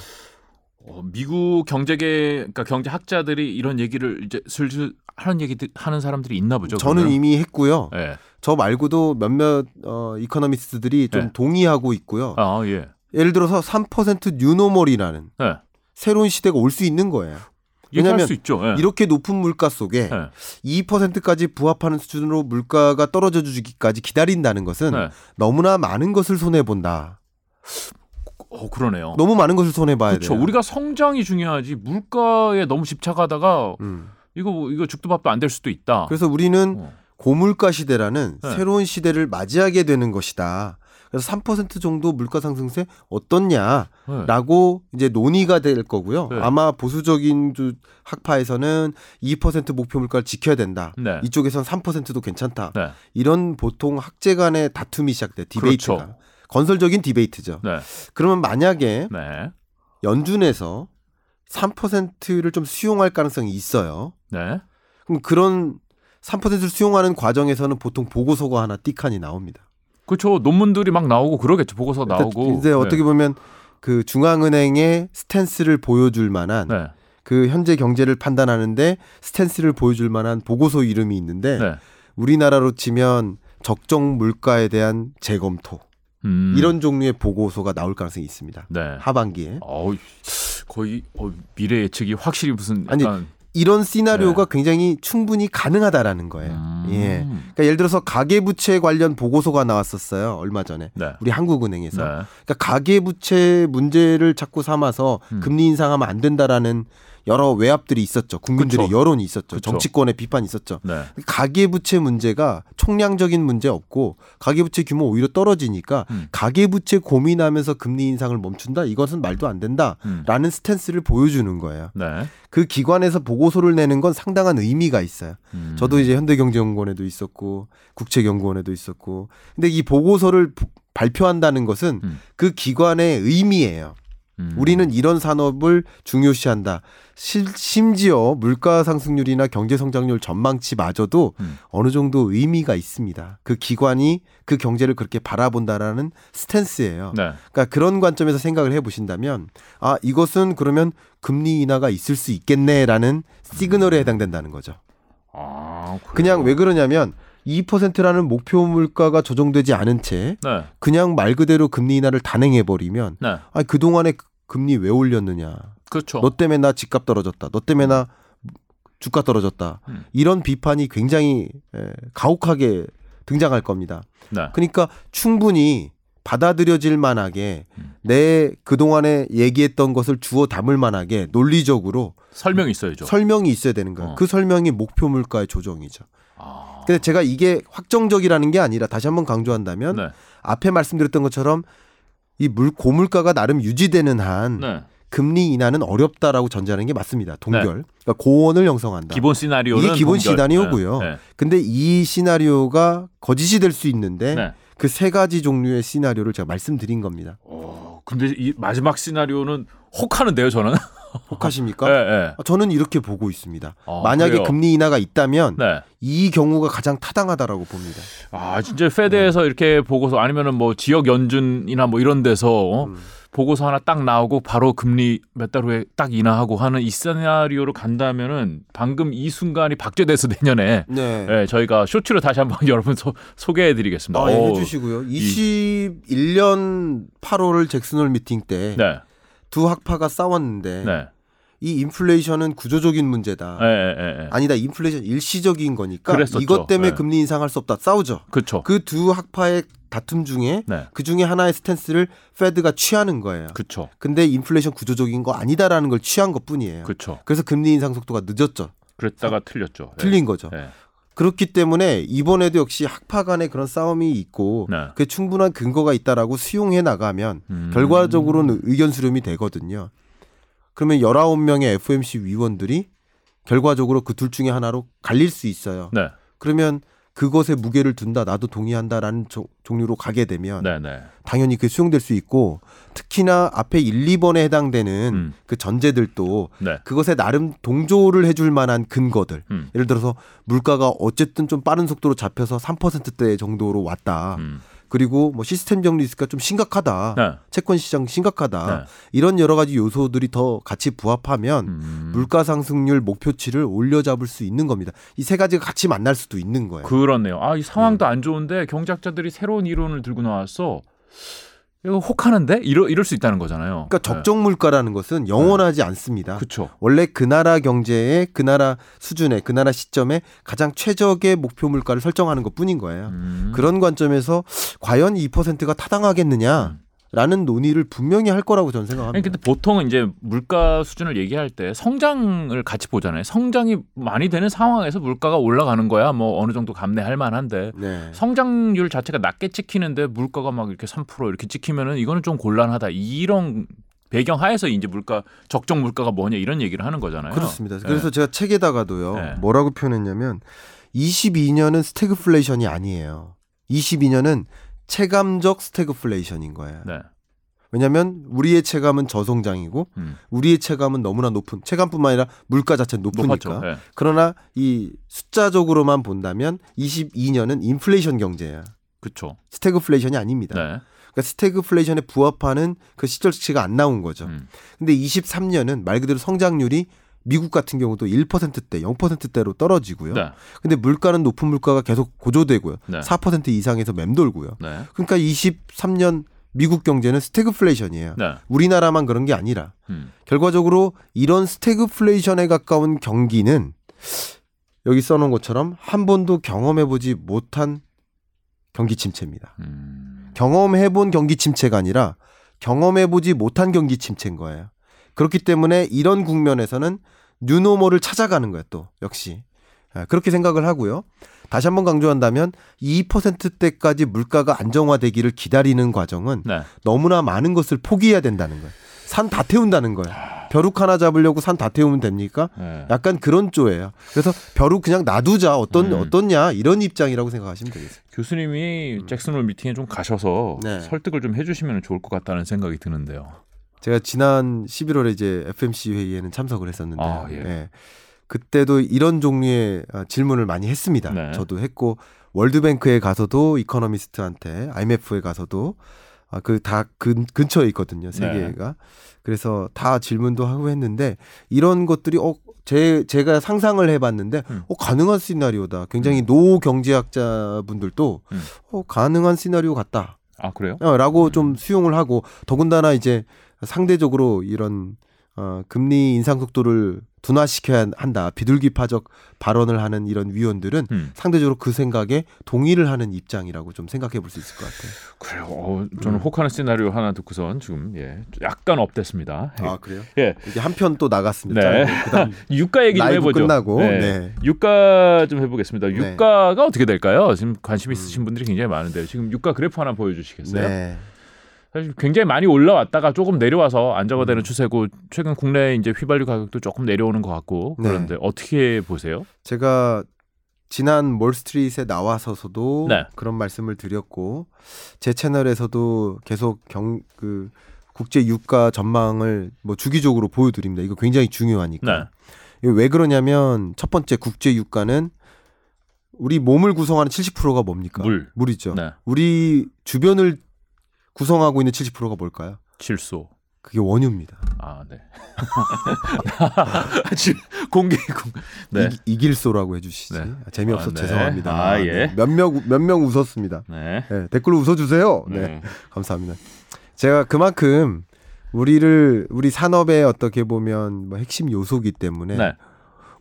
어, 미국 경제계 그러니까 경제학자들이 이런 얘기를 이제 슬슬 하는 얘기 하는 사람들이 있나 보죠. 저는 그러면? 이미 했고요. 예. 저 말고도 몇몇 어, economist들이 좀 네. 동의하고 있고요. 아, 예. 예를 들어서 3% new normal이라는 네. 새로운 시대가 올 수 있는 거예요. 왜냐하면. 예. 이렇게 높은 물가 속에 예. 2%까지 부합하는 수준으로 물가가 떨어져 주기까지 기다린다는 것은 네. 너무나 많은 것을 손해 본다. 어, 그러네요. 너무 많은 것을 손해 봐야 그렇죠. 돼요. 우리가 성장이 중요하지 물가에 너무 집착하다가 음. 이거 뭐- 이거 죽도 밥도 안 될 수도 있다. 그래서 우리는 어. 고물가 시대라는 네. 새로운 시대를 맞이하게 되는 것이다. 그래서 3% 정도 물가 상승세 어떻냐라고 네. 이제 논의가 될 거고요. 네. 아마 보수적인 주- 학파에서는 2% 목표 물가를 지켜야 된다. 네. 이쪽에선 3%도 괜찮다. 네. 이런 보통 학제 간의 다툼이 시작돼. 디베이트가. 그렇죠. 건설적인 디베이트죠. 네. 그러면 만약에 네. 연준에서 3%를 좀 수용할 가능성이 있어요. 네. 그럼 그런 3%를 수용하는 과정에서는 보통 보고서가 하나 띠칸이 나옵니다. 그렇죠. 논문들이 막 나오고 그러겠죠. 보고서 그러니까 나오고. 이제 어떻게 보면 그 중앙은행의 스탠스를 보여줄 만한 네. 그 현재 경제를 판단하는데 스탠스를 보여줄 만한 보고서 이름이 있는데 네. 우리나라로 치면 적정 물가에 대한 재검토 음. 이런 종류의 보고서가 나올 가능성이 있습니다. 네. 하반기에 어우, 거의 어, 미래 예측이 확실히 무슨 아니, 이런 시나리오가 굉장히 충분히 가능하다라는 거예요. 음. 예. 그러니까 예를 들어서 가계부채 관련 보고서가 나왔었어요. 얼마 전에. 네. 우리 한국은행에서. 네. 그러니까 가계부채 문제를 자꾸 삼아서 음. 금리 인상하면 안 된다라는 여러 외압들이 있었죠. 국민들의 그쵸. 여론이 있었죠. 그쵸. 정치권의 비판이 있었죠. 네. 가계부채 문제가 총량적인 문제 없고 가계부채 규모 오히려 떨어지니까 음. 가계부채 고민하면서 금리 인상을 멈춘다 이것은 말도 안 된다라는 음. 스탠스를 보여주는 거예요. 네. 그 기관에서 보고서를 내는 건 상당한 의미가 있어요. 음. 저도 이제 현대경제연구원에도 있었고 국채연구원에도 있었고 근데 이 보고서를 부- 발표한다는 것은 음. 그 기관의 의미예요. 음. 우리는 이런 산업을 중요시한다. 실, 심지어 물가 상승률이나 경제 성장률 전망치마저도 음. 어느 정도 의미가 있습니다. 그 기관이 그 경제를 그렇게 바라본다라는 스탠스예요. 네. 그러니까 그런 관점에서 생각을 해 보신다면 아, 이것은 그러면 금리 인하가 있을 수 있겠네라는 시그널에 해당된다는 거죠. 아? 그냥 왜 그러냐면 2%라는 목표 물가가 조정되지 않은 채 네. 그냥 말 그대로 금리 인하를 단행해 버리면 네. 아, 그동안에 금리 왜 올렸느냐? 그렇죠. 너 때문에 나 집값 떨어졌다. 너 때문에 나 주가 떨어졌다. 음. 이런 비판이 굉장히 에, 가혹하게 등장할 겁니다. 네. 그러니까 충분히 받아들여질 만하게 음. 내 그동안에 얘기했던 것을 주워 담을 만하게 논리적으로 설명이 있어야죠. 설명이 있어야 되는 거예요. 어. 그 설명이 목표 물가의 조정이죠. 아. 근데 제가 이게 확정적이라는 게 아니라 다시 한번 강조한다면 네. 앞에 말씀드렸던 것처럼 이 물 고물가가 나름 유지되는 한 네. 금리 인하는 어렵다라고 전제하는 게 맞습니다. 동결. 그러니까 고원을 형성한다. 기본 시나리오는 이게 기본 동결. 시나리오고요. 네. 근데 이 시나리오가 거짓이 될 수 있는데 네. 네. 그세 가지 종류의 시나리오를 제가 말씀드린 겁니다. 어, 근데 이 마지막 시나리오는 혹하는데요, 저는. 혹하십니까? 네, 네. 아, 저는 이렇게 보고 있습니다. 아, 만약에 그래요? 금리 인하가 있다면 네. 이 경우가 가장 타당하다라고 봅니다. 아, 진짜 페드에서 이렇게 보고서 아니면은 뭐 지역 연준이나 뭐 이런 데서 어? 음. 보고서 하나 딱 나오고 바로 금리 몇 달 후에 딱 인하하고 하는 이 시나리오로 간다면은 방금 이 순간이 박제돼서 내년에 네. 네, 저희가 쇼츠로 다시 한번 여러분 소, 소개해 드리겠습니다. 아, 예, 오, 해주시고요. 21년 8월 잭슨홀 미팅 때 두 네. 학파가 싸웠는데 네. 이 인플레이션은 구조적인 문제다. 예, 예, 예, 예. 아니다. 인플레이션 일시적인 거니까 그랬었죠. 이것 때문에 네. 금리 인상할 수 없다. 싸우죠. 그렇죠. 그 두 학파의 다툼 중에 네. 그 중에 하나의 스탠스를 Fed가 취하는 거예요. 그렇죠. 근데 인플레이션 구조적인 거 아니다라는 걸 취한 것 뿐이에요. 그렇죠. 그래서 금리 인상 속도가 늦었죠. 그랬다가 틀렸죠. 예. 틀린 거죠. 예. 그렇기 때문에 이번에도 역시 학파 간의 그런 싸움이 있고 네. 그게 충분한 근거가 있다라고 수용해 나가면 음. 결과적으로는 의견 수렴이 되거든요. 그러면 19명의 FOMC 위원들이 결과적으로 그 둘 중에 하나로 갈릴 수 있어요. 네. 그러면 그것에 무게를 둔다, 나도 동의한다라는 조- 종류로 가게 되면 네, 네. 당연히 그게 수용될 수 있고 특히나 앞에 1, 2번에 해당되는 음. 그 전제들도 네. 그것에 나름 동조를 해줄 만한 근거들. 음. 예를 들어서 물가가 어쨌든 좀 빠른 속도로 잡혀서 3%대 정도로 왔다. 음. 그리고 뭐 시스템 정 리스크가 좀 심각하다. 네. 채권 시장 심각하다. 네. 이런 여러 가지 요소들이 더 같이 부합하면 음. 물가 상승률 목표치를 올려잡을 수 있는 겁니다. 이 세 가지가 같이 만날 수도 있는 거예요. 그렇네요. 아, 이 음. 상황도 안 좋은데 경제학자들이 새로운 이론을 들고 나왔어. 이거 혹하는데? 이러, 이럴 수 있다는 거잖아요. 그러니까 적정 물가라는 것은 영원하지 않습니다. 그렇죠. 원래 그 나라 경제의 그 나라 수준의 그 나라 시점에 가장 최적의 목표 물가를 설정하는 것 뿐인 거예요. 음. 그런 관점에서 과연 2%가 타당하겠느냐 라는 논의를 분명히 할 거라고 저는 아니, 생각합니다. 근데 보통은 이제 물가 수준을 얘기할 때 성장을 같이 보잖아요. 성장이 많이 되는 상황에서 물가가 올라가는 거야. 뭐 어느 정도 감내할 만한데 네. 성장률 자체가 낮게 찍히는데 물가가 막 이렇게 3% 이렇게 찍히면은 이거는 좀 곤란하다. 이런 배경 하에서 이제 물가 적정 물가가 뭐냐 이런 얘기를 하는 거잖아요. 그렇습니다. 네. 그래서 제가 책에다가도요. 네. 뭐라고 표현했냐면 22년은 스태그플레이션이 아니에요. 22년은 체감적 스태그플레이션인 거예요. 네. 왜냐하면 우리의 체감은 저성장이고 음. 우리의 체감은 너무나 높은 체감뿐만 아니라 물가 자체는 높으니까. 네. 그러나 이 숫자적으로만 본다면 22년은 인플레이션 경제야. 그렇죠. 스태그플레이션이 아닙니다. 네. 그러니까 스태그플레이션에 부합하는 그 시절 수치가 안 나온 거죠. 음. 근데 23년은 말 그대로 성장률이 미국 같은 경우도 1%대, 0%대로 떨어지고요. 네. 근데 물가는 높은 물가가 계속 고조되고요. 네. 4% 이상에서 맴돌고요. 네. 그러니까 23년 미국 경제는 스태그플레이션이에요. 네. 우리나라만 그런 게 아니라 음. 결과적으로 이런 스태그플레이션에 가까운 경기는 여기 써놓은 것처럼 한 번도 경험해보지 못한 경기 침체입니다. 음. 경험해본 경기 침체가 아니라 경험해보지 못한 경기 침체인 거예요. 그렇기 때문에 이런 국면에서는 뉴노멀을 찾아가는 거예요. 또 역시 아, 그렇게 생각을 하고요. 다시 한번 강조한다면 2%대까지 물가가 안정화되기를 기다리는 과정은 네. 너무나 많은 것을 포기해야 된다는 거예요. 산 다 태운다는 거예요. 벼룩 하나 잡으려고 산 다 태우면 됩니까? 네. 약간 그런 쪼예요. 그래서 벼룩 그냥 놔두자 어떤 음. 어떻냐 이런 입장이라고 생각하시면 되겠어요. 교수님이 잭슨홀 미팅에 좀 가셔서 음. 네. 설득을 좀 해주시면 좋을 것 같다는 생각이 드는데요. 제가 지난 11월에 이제 FOMC 회의에는 참석을 했었는데 아, 예. 그때도 이런 종류의 아, 질문을 많이 했습니다. 네. 저도 했고 World Bank에 가서도 economist한테 IMF에 가서도 아, 그 다 근처에 있거든요. 세 네. 개가. 그래서 다 질문도 하고 했는데 이런 것들이 어 제, 제가 상상을 해봤는데 음. 어, 가능한 시나리오다. 굉장히 노 경제학자분들도 음. 어, 가능한 시나리오 같다. 아 그래요? 어, 라고 음. 좀 수용을 하고 더군다나 이제 상대적으로 이런 어, 금리 인상 속도를 둔화시켜야 한다. 비둘기파적 발언을 하는 이런 위원들은 음. 상대적으로 그 생각에 동의를 하는 입장이라고 좀 생각해 볼 수 있을 것 같아요. 그래요. 어, 저는 음. 혹하는 시나리오 하나 듣고선 지금 예, 약간 업됐습니다. 아 그래요? 예. 이게 한편 또 나갔습니다. 네. 짧게. 그다음 유가 얘기 좀 해보죠. 끝나고 네. 네. 유가 좀 해보겠습니다. 네. 유가가 어떻게 될까요? 지금 관심 있으신 음. 분들이 굉장히 많은데요. 지금 유가 그래프 하나 보여주시겠어요? 네. 사실 굉장히 많이 올라왔다가 조금 내려와서 안정화되는 음. 추세고 최근 국내 이제 휘발유 가격도 조금 내려오는 것 같고 네. 그런데 어떻게 보세요? 제가 지난 몰스트리트에 나와서서도 네. 그런 말씀을 드렸고 제 채널에서도 계속 경 그 국제 유가 전망을 뭐 주기적으로 보여드립니다. 이거 굉장히 중요하니까. 네. 왜 그러냐면 첫 번째 국제 유가는 우리 몸을 구성하는 70%가 뭡니까? 물. 물이죠. 네. 우리 주변을 구성하고 있는 70%가 뭘까요? 질소. 그게 원유입니다. 아, 네. 공개 공. 네. 이, 이길소라고 해주시지. 네. 아, 재미없어 아, 네. 죄송합니다. 아, 예. 몇명 몇 명 웃었습니다. 네. 네, 댓글로 웃어주세요. 네, 네. 감사합니다. 제가 그만큼 우리를 우리 산업의 어떻게 보면 뭐 핵심 요소기 때문에 네.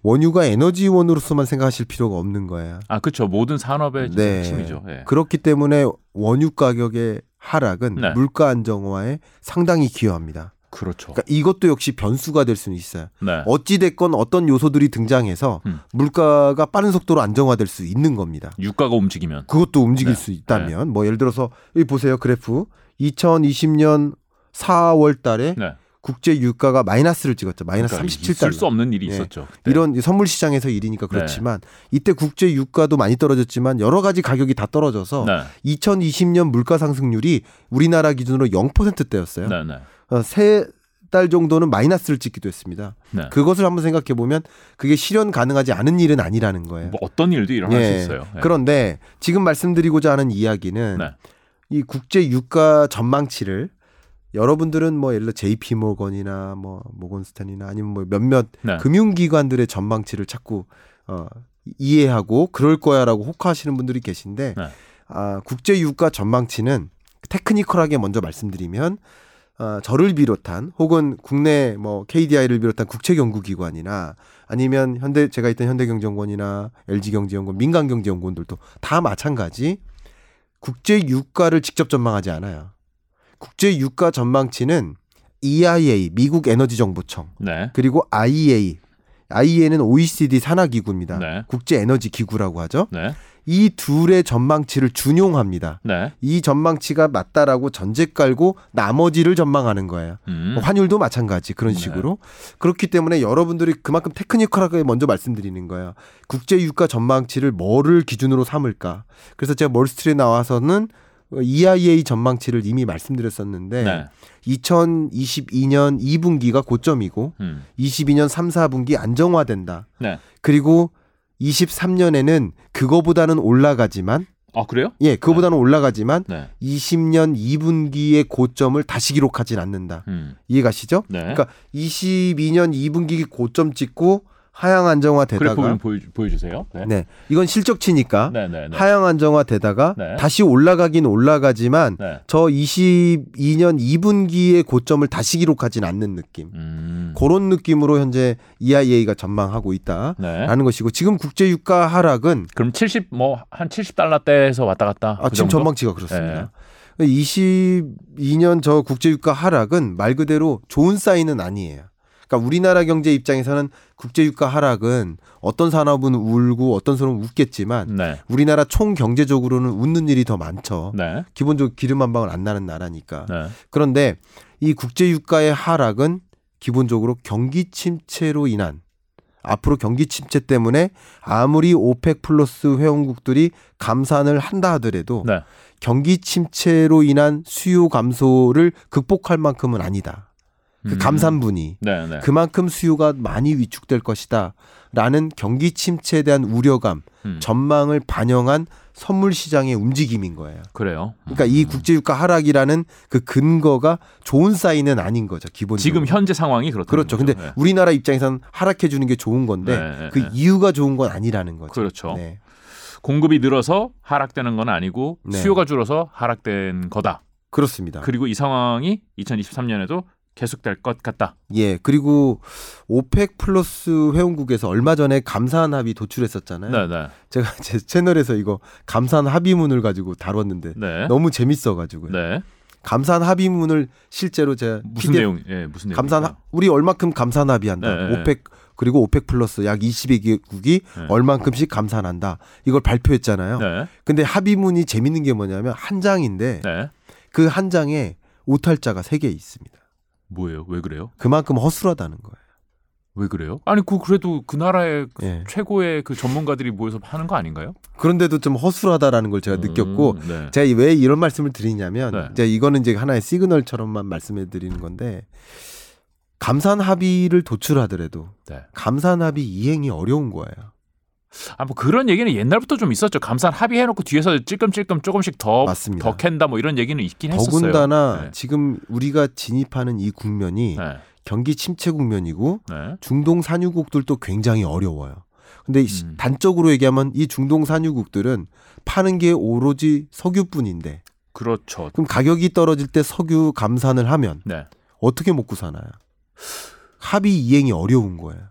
원유가 에너지원으로서만 생각하실 필요가 없는 거예요. 아, 그렇죠. 모든 산업의 네. 핵심이죠. 예. 그렇기 때문에 원유 가격의 하락은 네. 물가 안정화에 상당히 기여합니다. 그렇죠. 그러니까 이것도 역시 변수가 될 수는 있어요. 네. 어찌 됐건 어떤 요소들이 등장해서 음. 물가가 빠른 속도로 안정화될 수 있는 겁니다. 유가가 움직이면 그것도 움직일 네. 수 있다면 뭐 예를 들어서 여기 보세요 그래프 2020년 4월 달에 네. 국제 유가가 마이너스를 찍었죠. 마이너스 그러니까 37달러. 있을 수 없는 일이 네. 있었죠. 그때. 이런 선물 시장에서 일이니까 그렇지만 이때 국제 유가도 많이 떨어졌지만 여러 가지 가격이 다 떨어져서 네. 2020년 물가 상승률이 우리나라 기준으로 0%대였어요. 네, 네. 세달 정도는 마이너스를 찍기도 했습니다. 네. 그것을 한번 생각해 보면 그게 실현 가능하지 않은 일은 아니라는 거예요. 뭐 어떤 일도 일어날 예. 수 있어요. 예. 그런데 지금 말씀드리고자 하는 이야기는 네. 이 국제 유가 전망치를 여러분들은 뭐 예를 들어 JP 모건이나 뭐 모건스탄이나 아니면 뭐 몇몇 네. 금융기관들의 전망치를 자꾸 어, 이해하고 그럴 거야라고 혹하시는 분들이 계신데 네. 아, 국제 유가 전망치는 테크니컬하게 먼저 말씀드리면 아, 저를 비롯한 혹은 국내 뭐 KDI를 비롯한 국제연구기관이나 아니면 현대 제가 있던 현대경제연구원이나 LG경제연구원, 민간경제연구원들도 다 마찬가지 국제 유가를 직접 전망하지 않아요. 국제 유가 전망치는 EIA 미국 에너지 정보청 네. 그리고 IEA IEA는 OECD 산하 기구입니다. 네. 국제 에너지 기구라고 하죠. 네. 이 둘의 전망치를 준용합니다. 네. 이 전망치가 맞다라고 전제 깔고 나머지를 전망하는 거예요. 음. 뭐 환율도 마찬가지 그런 네. 식으로 그렇기 때문에 여러분들이 그만큼 테크니컬하게 먼저 말씀드리는 거예요. 국제 유가 전망치를 뭐를 기준으로 삼을까? 그래서 제가 멀스트리에 나와서는 EIA 전망치를 이미 말씀드렸었는데 네. 2022년 2분기가 고점이고 음. 22년 3, 4분기 안정화된다. 네. 그리고 23년에는 그거보다는 올라가지만 아 그래요? 예, 그거보다는 올라가지만 네. 20년 2분기의 고점을 다시 기록하진 않는다. 음. 이해 가시죠? 네. 그러니까 22년 2분기 고점 찍고 하향 안정화 되다가 그래프 보여, 보여 주세요. 네. 네. 이건 실적치니까 네, 네, 네. 하향 안정화 되다가 네. 다시 올라가긴 올라가지만 네. 저 22년 2분기의 고점을 다시 기록하진 않는 느낌. 음. 그런 느낌으로 현재 EIA가 전망하고 있다라는 네. 것이고 지금 국제 유가 하락은 그럼 70 뭐 한 70달러대에서 왔다 갔다. 아, 그 지금 정도? 전망치가 그렇습니다. 22년 저 국제 유가 하락은 말 그대로 좋은 사인은 아니에요. 그러니까 우리나라 경제 입장에서는 국제 유가 하락은 어떤 산업은 울고 어떤 산업은 웃겠지만 네. 우리나라 총 경제적으로는 웃는 일이 더 많죠. 네. 기본적으로 기름 한 방울 안 나는 나라니까. 네. 그런데 이 국제 유가의 하락은 기본적으로 경기 침체로 인한 앞으로 경기 침체 때문에 아무리 오펙 플러스 회원국들이 감산을 한다 하더라도 네. 경기 침체로 인한 수요 감소를 극복할 만큼은 아니다. 그 음. 감산분이 네, 네. 그만큼 수요가 많이 위축될 것이다. 라는 경기 침체에 대한 우려감, 음. 전망을 반영한 선물 시장의 움직임인 거예요. 그래요. 그러니까 이 국제유가 하락이라는 그 근거가 좋은 사인은 아닌 거죠. 기본적으로. 지금 현재 상황이 그렇다. 그렇죠. 근데 우리나라 입장에서는 하락해 주는 게 좋은 건데 네, 그 네. 이유가 좋은 건 아니라는 거죠. 그렇죠. 네. 공급이 늘어서 하락되는 건 아니고 네. 수요가 줄어서 하락된 거다. 그렇습니다. 그리고 이 상황이 2023년에도 계속될 것 같다. 예. 그리고 오펙 플러스 회원국에서 얼마 전에 감사한 합의 도출했었잖아요. 네, 네. 제가 제 채널에서 이거 감사한 합의문을 가지고 다뤘는데 네. 너무 재밌어 가지고요. 네. 감산한 합의문을 실제로 제가 무슨 PDF 내용? 예, 무슨 내용? 감산 하- 우리 얼마큼 감산 합의한다. 네, 네, OPEC 그리고 OPEC Plus 약 20개국이 네. 얼만큼씩 감산한다. 이걸 발표했잖아요. 네. 근데 합의문이 재밌는 게 뭐냐면 한 장인데 네. 그한 장에 오탈자가 세개 있습니다. 뭐예요? 왜 그래요? 그만큼 허술하다는 거예요. 왜 그래요? 아니 그 그래도 그 나라의 그 예. 최고의 그 전문가들이 모여서 하는 거 아닌가요? 그런데도 좀 허술하다라는 걸 제가 느꼈고 음, 네. 제가 왜 이런 말씀을 드리냐면 네. 이제 이거는 이제 하나의 시그널처럼만 말씀해 드리는 건데 감산 합의를 도출하더라도 네. 감산 합의 이행이 어려운 거예요. 아, 뭐 그런 얘기는 옛날부터 좀 있었죠. 감산 합의해놓고 뒤에서 찔끔찔끔 조금씩 더, 맞습니다. 더 캔다 뭐 이런 얘기는 있긴 했었어요. 더군다나 네. 지금 우리가 진입하는 이 국면이 네. 경기 침체 국면이고 네. 중동 산유국들도 굉장히 어려워요. 근데 이 음. 단적으로 얘기하면 이 중동 산유국들은 파는 게 오로지 석유뿐인데 그렇죠. 그럼 가격이 떨어질 때 석유 감산을 하면 네. 어떻게 먹고 사나요? 합의 이행이 어려운 거예요.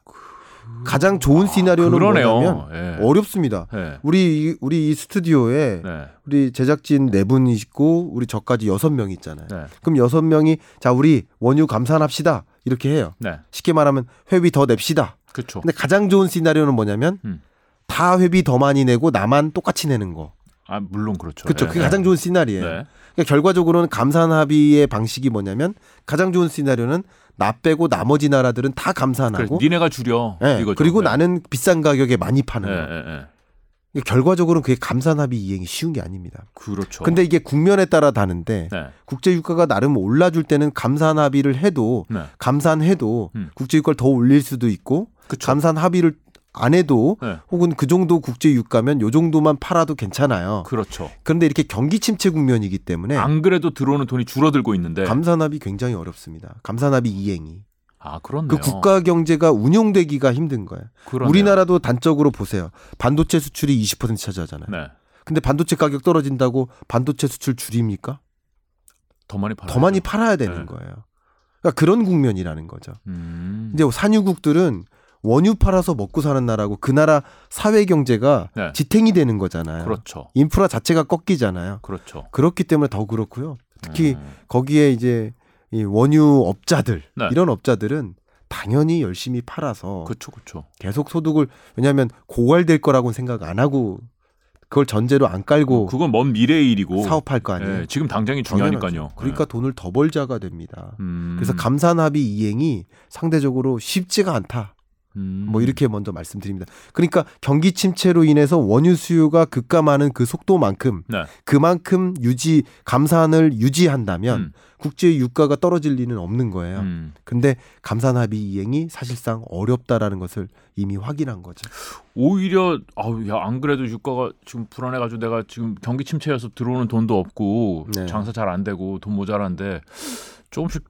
가장 좋은 시나리오는 아, 그러네요. 뭐냐면 예. 어렵습니다. 네. 우리 이- 우리 이 스튜디오에 네. 우리 제작진 네 분이 있고 우리 저까지 여섯 명 있잖아요. 네. 그럼 여섯 명이 자 우리 원유 감산합시다 이렇게 해요. 네. 쉽게 말하면 회비 더 냅시다. 그렇죠. 근데 가장 좋은 시나리오는 뭐냐면 음. 다 회비 더 많이 내고 나만 똑같이 내는 거. 아 물론 그렇죠. 그렇죠. 네. 그게 가장 좋은 시나리오예요. 네. 그러니까 결과적으로는 감산 합의의 방식이 뭐냐면 가장 좋은 시나리오는 나 빼고 나머지 나라들은 다 그래, 감산하고 니네가 줄여. 예, 이거죠. 그리고 네. 나는 비싼 가격에 많이 파는 예, 거. 예, 예. 그러니까 결과적으로는 그게 감산 합의 이행이 쉬운 게 아닙니다. 그렇죠. 근데 이게 국면에 따라 다른데 네. 국제 유가가 나름 올라줄 때는 감산 합의를 해도 네. 감산해도 음. 국제 유가를 더 올릴 수도 있고 그쵸. 감산 합의를 안 해도 네. 혹은 그 정도 국제 유가면 요 정도만 팔아도 괜찮아요. 그렇죠. 그런데 이렇게 경기 침체 국면이기 때문에 안 그래도 들어오는 돈이 줄어들고 있는데. 감산합이 굉장히 어렵습니다. 감산합이 이행이. 아 그렇네요. 그 국가 경제가 운용되기가 힘든 거예요. 그러네요. 우리나라도 단적으로 보세요. 반도체 수출이 20% 차지하잖아요. 네. 근데 반도체 가격 떨어진다고 반도체 수출 줄입니까? 더 많이 팔아. 더 많이 팔아야 되는 네. 거예요. 그러니까 그런 국면이라는 거죠. 음. 이제 산유국들은 원유 팔아서 먹고 사는 나라고 그 나라 사회 경제가 네. 지탱이 되는 거잖아요. 그렇죠. 인프라 자체가 꺾이잖아요. 그렇죠. 그렇기 때문에 더 그렇고요. 특히 음. 거기에 이제 이 원유 업자들 네. 이런 업자들은 당연히 열심히 팔아서 그렇죠, 그렇죠. 계속 소득을 왜냐하면 고갈될 거라고는 생각 안 하고 그걸 전제로 안 깔고 그건 먼 미래의 일이고. 사업할 거 아니에요. 예, 지금 당장이. 중요하니까요. 그러니까 돈을 더 벌자가 됩니다. 예. 음. 그래서 감산합의 이행이 상대적으로 쉽지가 않다. 음. 뭐 이렇게 먼저 말씀드립니다. 그러니까 경기 침체로 인해서 원유 수요가 급감하는 그 속도만큼 네. 그만큼 유지 감산을 유지한다면 음. 국제 유가가 떨어질 리는 없는 거예요. 음. 근데 감산 합의 이행이 사실상 어렵다라는 것을 이미 확인한 거죠. 오히려 아우 야 안 그래도 유가가 지금 불안해 가지고 내가 지금 경기 침체여서 들어오는 돈도 없고 네. 장사 잘 안 되고 돈 모자란데 조금씩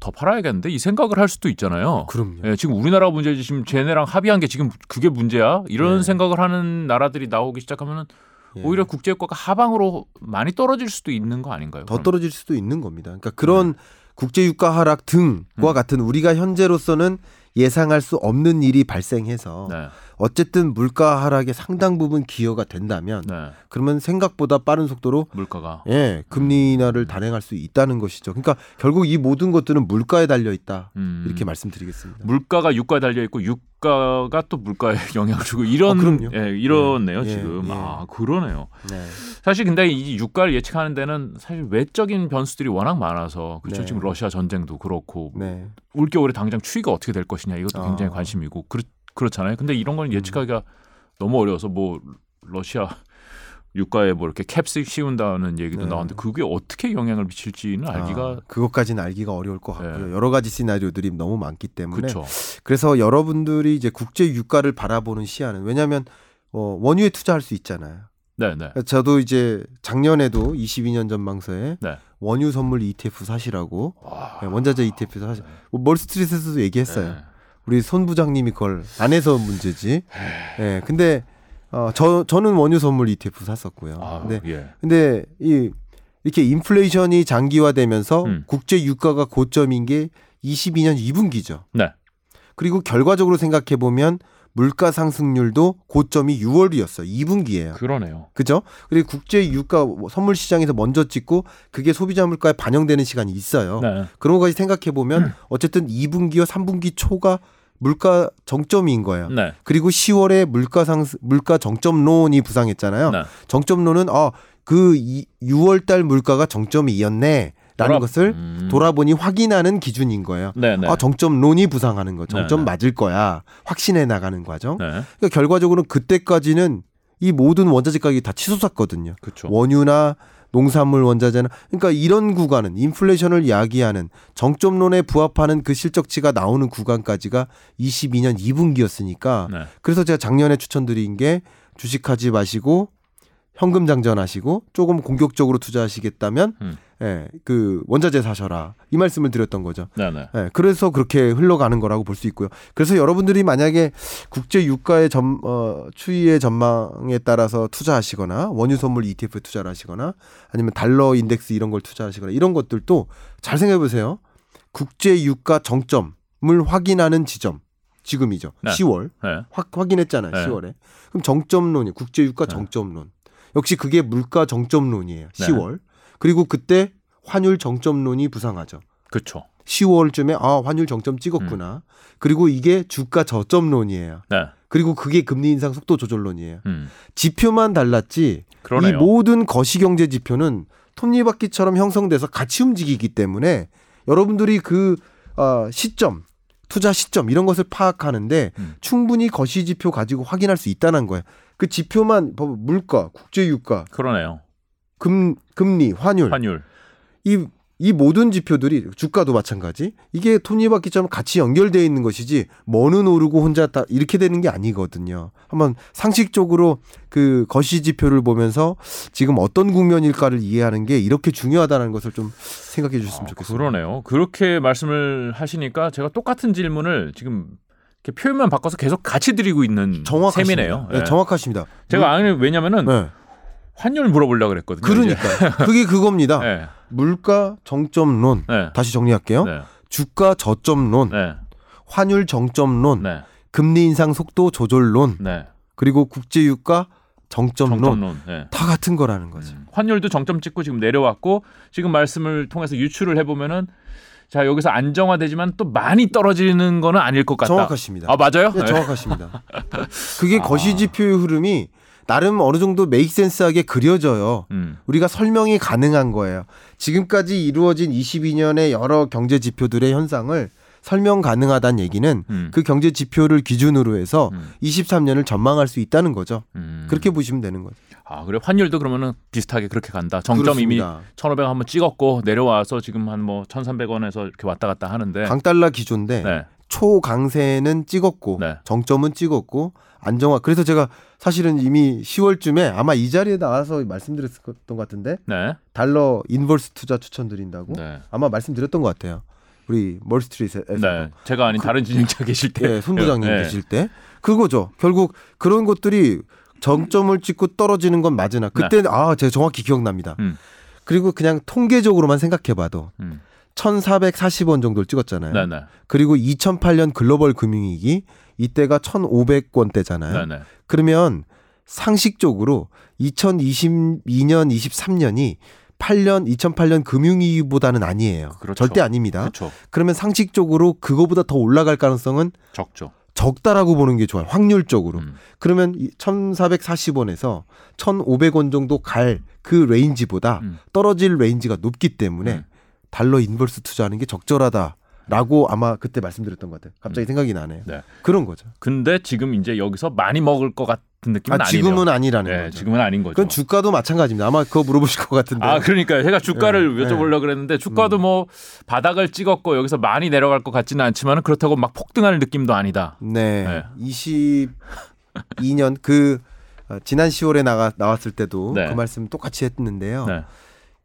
더 팔아야겠는데 이 생각을 할 수도 있잖아요. 그럼요. 예, 지금 우리나라 문제지 지금 쟤네랑 합의한 게 지금 그게 문제야. 이런 네. 생각을 하는 나라들이 나오기 시작하면은 예. 오히려 국제유가가 하방으로 많이 떨어질 수도 있는 거 아닌가요? 더 그럼? 떨어질 수도 있는 겁니다. 그러니까 그런 국제 유가 하락 등과 음. 같은 우리가 현재로서는 예상할 수 없는 일이 발생해서 네, 어쨌든 물가 하락에 상당 부분 기여가 된다면 네, 그러면 생각보다 빠른 속도로 물가가 예, 금리 인하를 단행할 수 있다는 것이죠. 그러니까 결국 이 모든 것들은 물가에 달려 있다. 음, 이렇게 말씀드리겠습니다. 물가가 유가에 달려 있고 유가가 또 물가에 영향을 주고 이런 어. 예, 이러네요 예, 지금 예. 아 그러네요. 네. 사실 근데 이 유가를 예측하는 데는 사실 외적인 변수들이 워낙 많아서 그렇죠 네. 지금 러시아 전쟁도 그렇고 네. 올 겨울에 당장 추위가 어떻게 될 것이냐 이것도 굉장히 아. 관심이고 그렇, 그렇잖아요. 근데 이런 건 예측하기가 너무 어려워서 뭐 러시아 유가에 뭐 이렇게 캡스 씌운다는 얘기도 네. 나왔는데 그게 어떻게 영향을 미칠지는 알기가 아, 그것까지는 알기가 어려울 것 같고요. 예. 여러 가지 시나리오들이 너무 많기 때문에 그렇죠. 그래서 여러분들이 이제 국제 유가를 바라보는 시야는 왜냐하면 어, 원유에 투자할 수 있잖아요. 네, 네. 그러니까 저도 이제 작년에도 22년 전망서에 네. 원유 선물 ETF 사시라고 와. 네, 원자재 ETF 사시. 뭐 멀스트리트에서도 얘기했어요. 네. 우리 손 부장님이 그걸 안 해서 문제지. 예. 근데 어, 저 저는 원유 선물 ETF 샀었고요. 아, 근데 예. 근데 이 이렇게 인플레이션이 장기화되면서 음. 국제 유가가 고점인 게 22년 2분기죠. 네. 그리고 결과적으로 생각해 보면 물가 상승률도 고점이 6월이었어요. 2분기예요. 그러네요. 그죠? 그리고 국제 유가 선물 시장에서 먼저 찍고 그게 소비자 물가에 반영되는 시간이 있어요. 네. 그런 것까지 생각해 보면 어쨌든 2분기와 3분기 초가 물가 정점인 거예요. 네. 그리고 10월에 물가 상승 물가 정점론이 부상했잖아요. 네. 정점론은 아그 6월 달 물가가 정점이었네 라는 돌아- 것을 음. 돌아보니 확인하는 기준인 거예요. 네, 네. 아 정점론이 부상하는 거. 정점 네, 네. 맞을 거야. 확신해 나가는 과정. 네. 그러니까 결과적으로 그때까지는 이 모든 원자재 가격이 다 치솟았거든요. 그렇죠. 원유나 농산물 원자재나 그러니까 이런 구간은 인플레이션을 야기하는 정점론에 부합하는 그 실적치가 나오는 구간까지가 22년 2분기였으니까 네. 그래서 제가 작년에 추천드린 게 주식하지 마시고 현금 장전하시고 조금 공격적으로 투자하시겠다면 음. 예, 그 원자재 사셔라 이 말씀을 드렸던 거죠. 네, 네. 예, 그래서 그렇게 흘러가는 거라고 볼 수 있고요. 그래서 여러분들이 만약에 국제 유가의 점, 어, 추이의 전망에 따라서 투자하시거나 원유 선물 ETF에 투자를 하시거나 아니면 달러 인덱스 이런 걸 투자하시거나 이런 것들도 잘 생각해 보세요. 국제 유가 정점을 확인하는 지점 지금이죠. 네. 10월 네. 확, 확인했잖아요. 네. 10월에. 그럼 정점론이 국제 유가 네. 정점론. 역시 그게 물가 정점론이에요. 네. 10월. 그리고 그때 환율 정점론이 부상하죠. 그렇죠. 10월쯤에 아 환율 정점 찍었구나. 그리고 이게 주가 저점론이에요. 네. 그리고 그게 금리 인상 속도 조절론이에요. 음. 지표만 달랐지 그러네요. 이 모든 거시경제 지표는 톱니바퀴처럼 형성돼서 같이 움직이기 때문에 여러분들이 그 어, 시점 투자 시점 이런 것을 파악하는데 음. 충분히 거시 지표 가지고 확인할 수 있다는 거예요. 그 지표만 뭐 물가, 국제 유가, 그러네요. 금 금리, 환율 환율. 이, 이 모든 지표들이 주가도 마찬가지 이게 톱니바퀴처럼 같이 연결되어 있는 것이지 뭐는 오르고 혼자 다 이렇게 되는 게 아니거든요. 한번 상식적으로 그 거시 지표를 보면서 지금 어떤 국면일까를 이해하는 게 이렇게 중요하다는 것을 좀 생각해 주셨으면 아, 좋겠어요. 그러네요. 그렇게 말씀을 하시니까 제가 똑같은 질문을 지금 표현만 바꿔서 계속 같이 드리고 있는 정확하십니다. 셈이네요. 네, 예. 정확하십니다. 제가 아니 왜냐면은 네. 환율 물어보려고 그랬거든요. 그러니까 그게 그겁니다. 네. 물가 정점론 네. 다시 정리할게요. 네. 주가 저점론, 네. 환율 정점론, 네. 금리 인상 속도 조절론, 네. 그리고 국제 유가 정점론 정점론. 네. 다 같은 거라는 거죠. 음. 환율도 정점 찍고 지금 내려왔고 지금 말씀을 통해서 유추를 해보면은 자 여기서 안정화되지만 또 많이 떨어지는 거는 아닐 것 같다. 정확하십니다. 아 맞아요? 네, 정확하십니다. 그게 아. 거시지표의 흐름이 나름 어느 정도 메이크센스하게 그려져요. 음. 우리가 설명이 가능한 거예요. 지금까지 이루어진 22년의 여러 경제 지표들의 현상을 설명 가능하다는 얘기는 음. 그 경제 지표를 기준으로 해서 음. 23년을 전망할 수 있다는 거죠. 음. 그렇게 보시면 되는 거죠. 아 그래 환율도 그러면은 비슷하게 그렇게 간다. 정점 이미 그렇습니다. 1,500 한번 찍었고 내려와서 지금 한 뭐 1,300원에서 이렇게 왔다 갔다 하는데. 강달러 기조인데 네. 초강세는 찍었고 네. 정점은 찍었고 안정화. 그래서 제가 사실은 이미 10월쯤에 아마 이 자리에 나와서 말씀드렸던 것 같은데 네. 달러 인버스 투자 추천드린다고 네. 아마 말씀드렸던 것 같아요. 우리 멀스트리트에서 네. 제가 아닌 다른 진행자 계실 때. 예, 손 부장님 예. 계실 때 그거죠. 결국 그런 것들이 정점을 찍고 떨어지는 건 맞으나 그때 아 제가 정확히 기억납니다. 네. 음. 그리고 그냥 통계적으로만 생각해봐도 음. 1,440원 정도를 찍었잖아요. 네, 네. 그리고 2008년 글로벌 금융위기 이때가 1,500원대잖아요. 네, 네. 그러면 상식적으로 2022년, 23년이 8년, 2008년 금융위기보다는 아니에요. 그렇죠. 절대 아닙니다. 그렇죠. 그러면 상식적으로 그거보다 더 올라갈 가능성은 적죠. 적다라고 보는 게 좋아요. 확률적으로. 음. 그러면 1,440원에서 1,500원 정도 갈 그 range보다 음. 떨어질 range가 높기 때문에 음. 달러 inverse 투자하는 게 적절하다라고 아마 그때 말씀드렸던 것 같아요. 갑자기 생각이 나네요. 네. 그런 거죠. 근데 지금 이제 여기서 많이 먹을 것 같 은 느낌은 아. 지금은 아니라는 네, 거죠. 지금은 아닌 거죠. 그건 주가도 마찬가지입니다. 아마 그거 물어보실 것 같은데. 아, 그러니까요. 제가 주가를 네, 여쭤보려고 그랬는데 주가도 뭐 바닥을 찍었고 여기서 많이 내려갈 것 같지는 않지만 그렇다고 막 폭등할 느낌도 아니다. 네. 네. 22년 그 어, 지난 10월에 나가 나왔을 때도 네. 그 말씀 똑같이 했는데요. 네.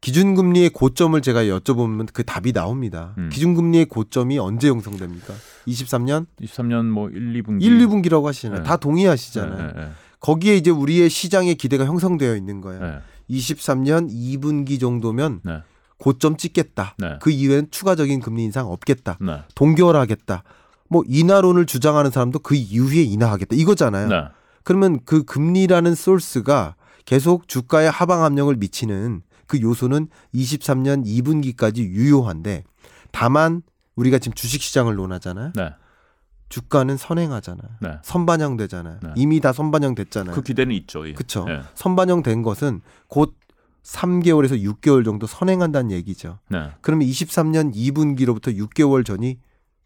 기준금리의 고점을 제가 여쭤보면 그 답이 나옵니다. 음. 기준금리의 고점이 언제 형성됩니까? 23년 23년 뭐 1, 2분기 1, 2분기라고 하시잖아요. 네. 다 동의하시잖아요. 네, 네, 거기에 이제 우리의 시장의 기대가 형성되어 있는 거예요. 네. 23년 2분기 정도면 네. 고점 찍겠다. 네. 그 이후엔 추가적인 금리 인상 없겠다. 네. 동결하겠다. 뭐 인하론을 주장하는 사람도 그 이후에 인하하겠다. 이거잖아요. 네. 그러면 그 금리라는 소스가 계속 주가에 하방 압력을 미치는 그 요소는 23년 2분기까지 유효한데 다만 우리가 지금 주식 시장을 논하잖아요. 네. 주가는 선행하잖아요. 네. 선반영되잖아요. 네. 이미 다 선반영됐잖아요. 그 기대는 있죠. 예. 그렇죠. 네. 선반영된 것은 곧 3개월에서 6개월 정도 선행한다는 얘기죠. 네. 그러면 23년 2분기로부터 6개월 전이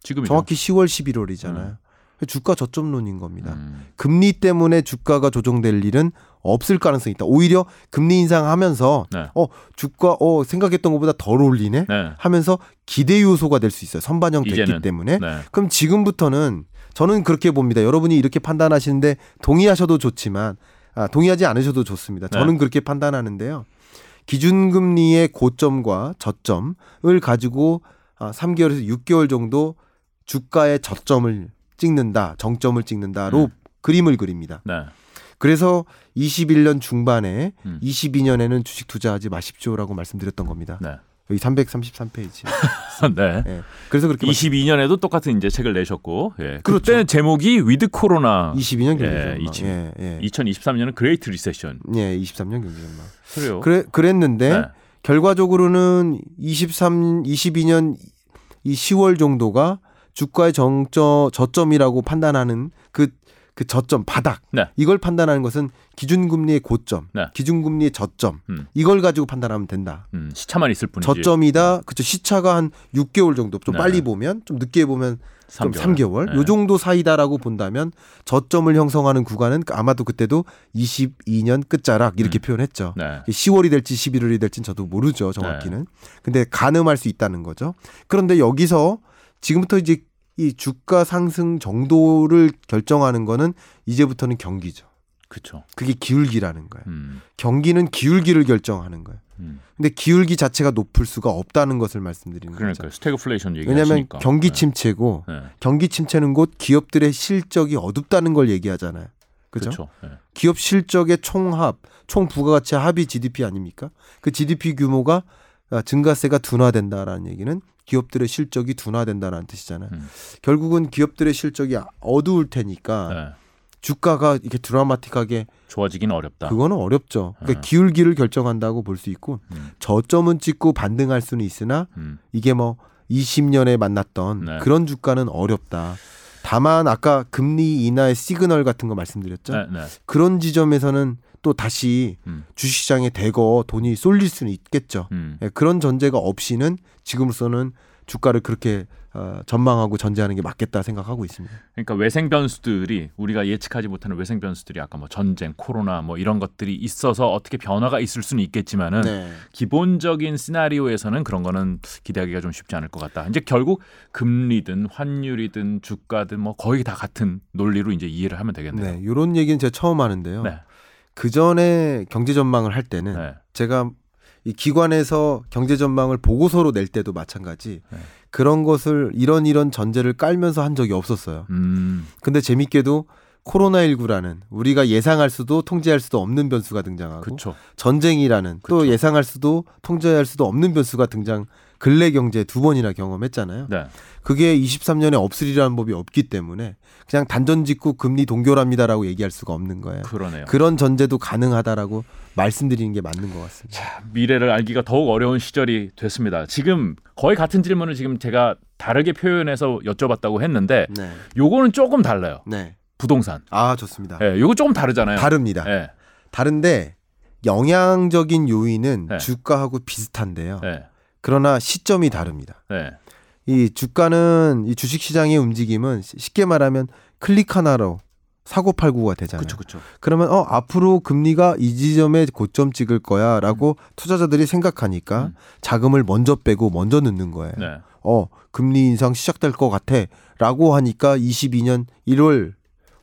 지금이죠. 정확히 10월 11월이잖아요. 주가 저점론인 겁니다. 음. 금리 때문에 주가가 조정될 일은 없을 가능성이 있다. 오히려 금리 인상하면서 네. 어 주가 어 생각했던 것보다 덜 올리네 네. 하면서 기대 요소가 될 수 있어요. 선반영 됐기 이제는. 때문에. 네. 그럼 지금부터는 저는 그렇게 봅니다. 여러분이 이렇게 판단하시는데 동의하셔도 좋지만 아, 동의하지 않으셔도 좋습니다. 저는 네. 그렇게 판단하는데요. 기준금리의 고점과 저점을 가지고 아, 3개월에서 6개월 정도 주가의 저점을 찍는다, 정점을 찍는다로 음. 그림을 그립니다. 네. 그래서 21년 중반에 음. 22년에는 주식 투자하지 마십시오라고 말씀드렸던 겁니다. 네. 여기 333페이지. 네. 예. 그래서 그렇게 22년에도 똑같은 이제 책을 내셨고, 예. 그렇죠. 그때 제목이 with 코로나. 22년 예, 경제 전망. 이십- 예, 예. 2023년은 Great Recession. 예, 23년 경제 전망. 그래요. 그래 그랬는데 네. 결과적으로는 23 22년 이 10월 정도가 주가의 정저 저점이라고 판단하는 그그 저점 바닥 네. 이걸 판단하는 것은 기준금리의 고점, 네. 기준금리의 저점 음. 이걸 가지고 판단하면 된다. 음, 시차만 있을 뿐이지. 저점이다. 그쵸 시차가 한 6개월 정도. 좀 네. 빨리 보면 좀 늦게 보면 좀 3개월. 3개월. 네. 요 정도 사이다라고 본다면 저점을 형성하는 구간은 아마도 그때도 22년 끝자락 이렇게 음. 표현했죠. 네. 10월이 될지 11월이 될지는 저도 모르죠 정확히는. 근데 가늠할 수 있다는 거죠. 그런데 여기서 지금부터 이제 이 주가 상승 정도를 결정하는 거는 이제부터는 경기죠. 그렇죠. 그게 기울기라는 거예요. 음. 경기는 기울기를 결정하는 거예요. 음. 근데 기울기 자체가 높을 수가 없다는 것을 말씀드리는 그러니까 거죠. 스태그플레이션 왜냐하면 얘기하시니까. 경기 네. 침체고 네. 경기 침체는 곧 기업들의 실적이 어둡다는 걸 얘기하잖아요. 그렇죠. 네. 기업 실적의 총합, 총 부가가치 합이 GDP 아닙니까? 그 GDP 규모가 아, 증가세가 둔화된다라는 얘기는 기업들의 실적이 둔화된다라는 뜻이잖아요. 음. 결국은 기업들의 실적이 어두울 테니까 네. 주가가 이렇게 드라마틱하게 좋아지긴 어렵다. 그거는 어렵죠. 그러니까 네. 기울기를 결정한다고 볼 수 있고 음. 저점은 찍고 반등할 수는 있으나 음. 이게 뭐 20년에 만났던 네. 그런 주가는 어렵다. 다만 아까 금리 인하의 시그널 같은 거 말씀드렸죠. 네, 네. 그런 지점에서는 또 다시 음. 주식시장에 대거 돈이 쏠릴 수는 있겠죠. 음. 예, 그런 전제가 없이는 지금으로서는 주가를 그렇게 어, 전망하고 전제하는 게 맞겠다 생각하고 있습니다. 그러니까 외생 변수들이 우리가 예측하지 못하는 외생 변수들이 아까 뭐 전쟁, 코로나 뭐 이런 것들이 있어서 어떻게 변화가 있을 수는 있겠지만은 네. 기본적인 시나리오에서는 그런 거는 기대하기가 좀 쉽지 않을 것 같다. 이제 결국 금리든 환율이든 주가든 뭐 거의 다 같은 논리로 이제 이해를 하면 되겠네요. 네, 이런 얘기는 제가 처음 하는데요. 네. 그 전에 경제 전망을 할 때는 네. 제가 이 기관에서 경제 전망을 보고서로 낼 때도 마찬가지 네. 그런 것을 이런 이런 전제를 깔면서 한 적이 없었어요. 음. 근데 재밌게도 코로나19라는 우리가 예상할 수도 통제할 수도 없는 변수가 등장하고 그렇죠. 전쟁이라는 또 그쵸. 예상할 수도 통제할 수도 없는 변수가 등장 근래 경제 두 번이나 경험했잖아요. 네. 그게 23년에 없으리라는 법이 없기 때문에 그냥 단전 짓고 금리 동결합니다라고 얘기할 수가 없는 거예요. 그러네요. 그런 전제도 가능하다라고 말씀드리는 게 맞는 것 같습니다. 자, 미래를 알기가 더욱 어려운 시절이 됐습니다. 지금 거의 같은 질문을 지금 제가 다르게 표현해서 여쭤봤다고 했는데 네. 요거는 조금 달라요. 네. 부동산. 아, 좋습니다. 예, 요거 조금 다르잖아요. 다릅니다. 예. 다른데 영향적인 요인은 네. 주가하고 비슷한데요. 예. 그러나 시점이 다릅니다. 예. 이 주가는 이 주식 시장의 움직임은 시- 쉽게 말하면 클릭 하나로 사고 팔고가 되잖아요. 그렇죠. 그렇죠. 그러면 어 앞으로 금리가 이 지점에 고점 찍을 거야라고 투자자들이 생각하니까 음. 자금을 먼저 빼고 먼저 넣는 거예요. 네. 어 금리 인상 시작될 것 같아라고 하니까 22년 1월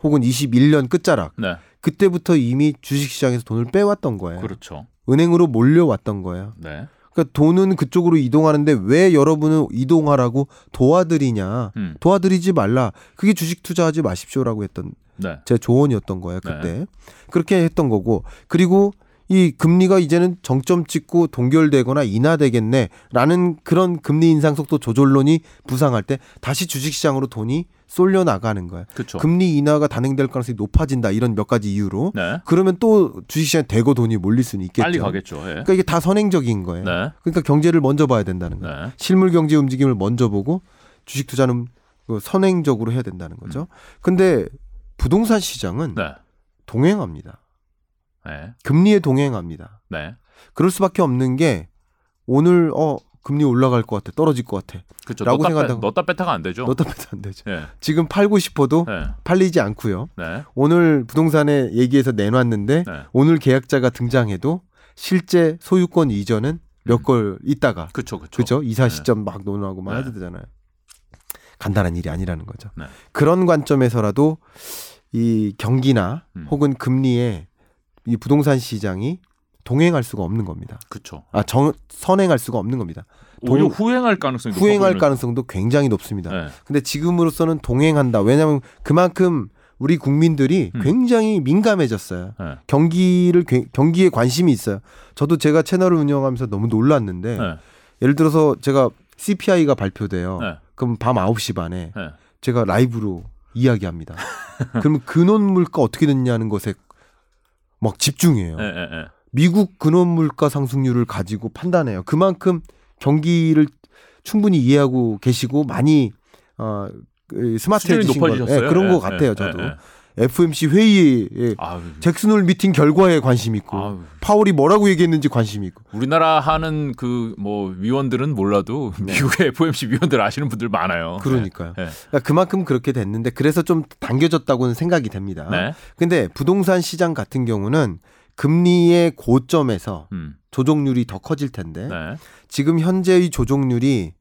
혹은 21년 끝자락 네. 그때부터 이미 주식 시장에서 돈을 빼왔던 거예요. 그렇죠. 은행으로 몰려왔던 거예요. 네. 그러니까 돈은 그쪽으로 이동하는데 왜 여러분은 이동하라고 도와드리냐? 음. 도와드리지 말라. 그게 주식 투자하지 마십시오라고 했던 네. 제 조언이었던 거예요 그때 그렇게 했던 거고 그리고 이 금리가 이제는 정점 찍고 동결되거나 인하되겠네라는 그런 금리 인상 속도 조절론이 부상할 때 다시 주식시장으로 돈이 쏠려 나가는 거예요. 그렇죠. 금리 인하가 단행될 가능성이 높아진다 이런 몇 가지 이유로 네. 그러면 또 주식시장에 대거 돈이 몰릴 수는 있겠죠. 빨리 가겠죠. 예. 그러니까 이게 다 선행적인 거예요. 네. 그러니까 경제를 먼저 봐야 된다는 거예요. 네. 실물 경제 움직임을 먼저 보고 주식 투자는 그 선행적으로 해야 된다는 거죠. 음. 근데 부동산 시장은 네. 동행합니다. 네. 금리에 동행합니다. 네. 그럴 수밖에 없는 게 오늘 어 금리 올라갈 것 같아, 떨어질 것 같아. 그렇죠. 라고 생각한다고. 넣다 뺐다가 안 되죠. 넣다 빼도 안 되죠. 예. 지금 팔고 싶어도 네. 팔리지 않고요. 네. 오늘 부동산에 얘기해서 내놨는데 네. 오늘 계약자가 등장해도 실제 소유권 이전은 몇 음. 걸 있다가 그렇죠. 그렇죠. 그죠? 이사 네. 시점 막 논하고 막 네. 해도 되잖아요. 간단한 일이 아니라는 거죠. 네. 그런 관점에서라도 이 경기나 음. 혹은 금리에 이 부동산 시장이 동행할 수가 없는 겁니다. 그렇죠. 아, 정, 선행할 수가 없는 겁니다. 오히려 동- 후행할 가능성이 후행할 가능성도 굉장히 높습니다. 네. 근데 지금으로서는 동행한다. 왜냐하면 그만큼 우리 국민들이 음. 굉장히 민감해졌어요. 네. 경기를 괴- 경기에 관심이 있어요. 저도 제가 채널을 운영하면서 너무 놀랐는데 네. 예를 들어서 제가 CPI가 발표돼요. 네. 그럼 밤 9시 반에 네. 제가 라이브로 이야기합니다. 그러면 근원물가 어떻게 됐냐는 것에 막 집중해요. 네. 네. 네. 미국 근원 물가 상승률을 가지고 판단해요. 그만큼 경기를 충분히 이해하고 계시고 많이 어, 그 스마트해지신 거 높아지셨어요. 예, 그런 예, 것 같아요. 예, 저도 예, 예. FMC 회의에 아유, 잭슨홀 미팅 결과에 관심 있고 아유, 파월이 뭐라고 얘기했는지 관심 있고 우리나라 하는 그 뭐 위원들은 몰라도 미국의 FOMC 위원들 아시는 분들 많아요. 네. 그러니까요. 네. 그러니까 그만큼 그렇게 됐는데 그래서 좀 당겨졌다고는 생각이 됩니다. 네. 근데 부동산 시장 같은 경우는 금리의 고점에서 음. 조정률이 더 커질 텐데 네. 지금 현재의 조정률이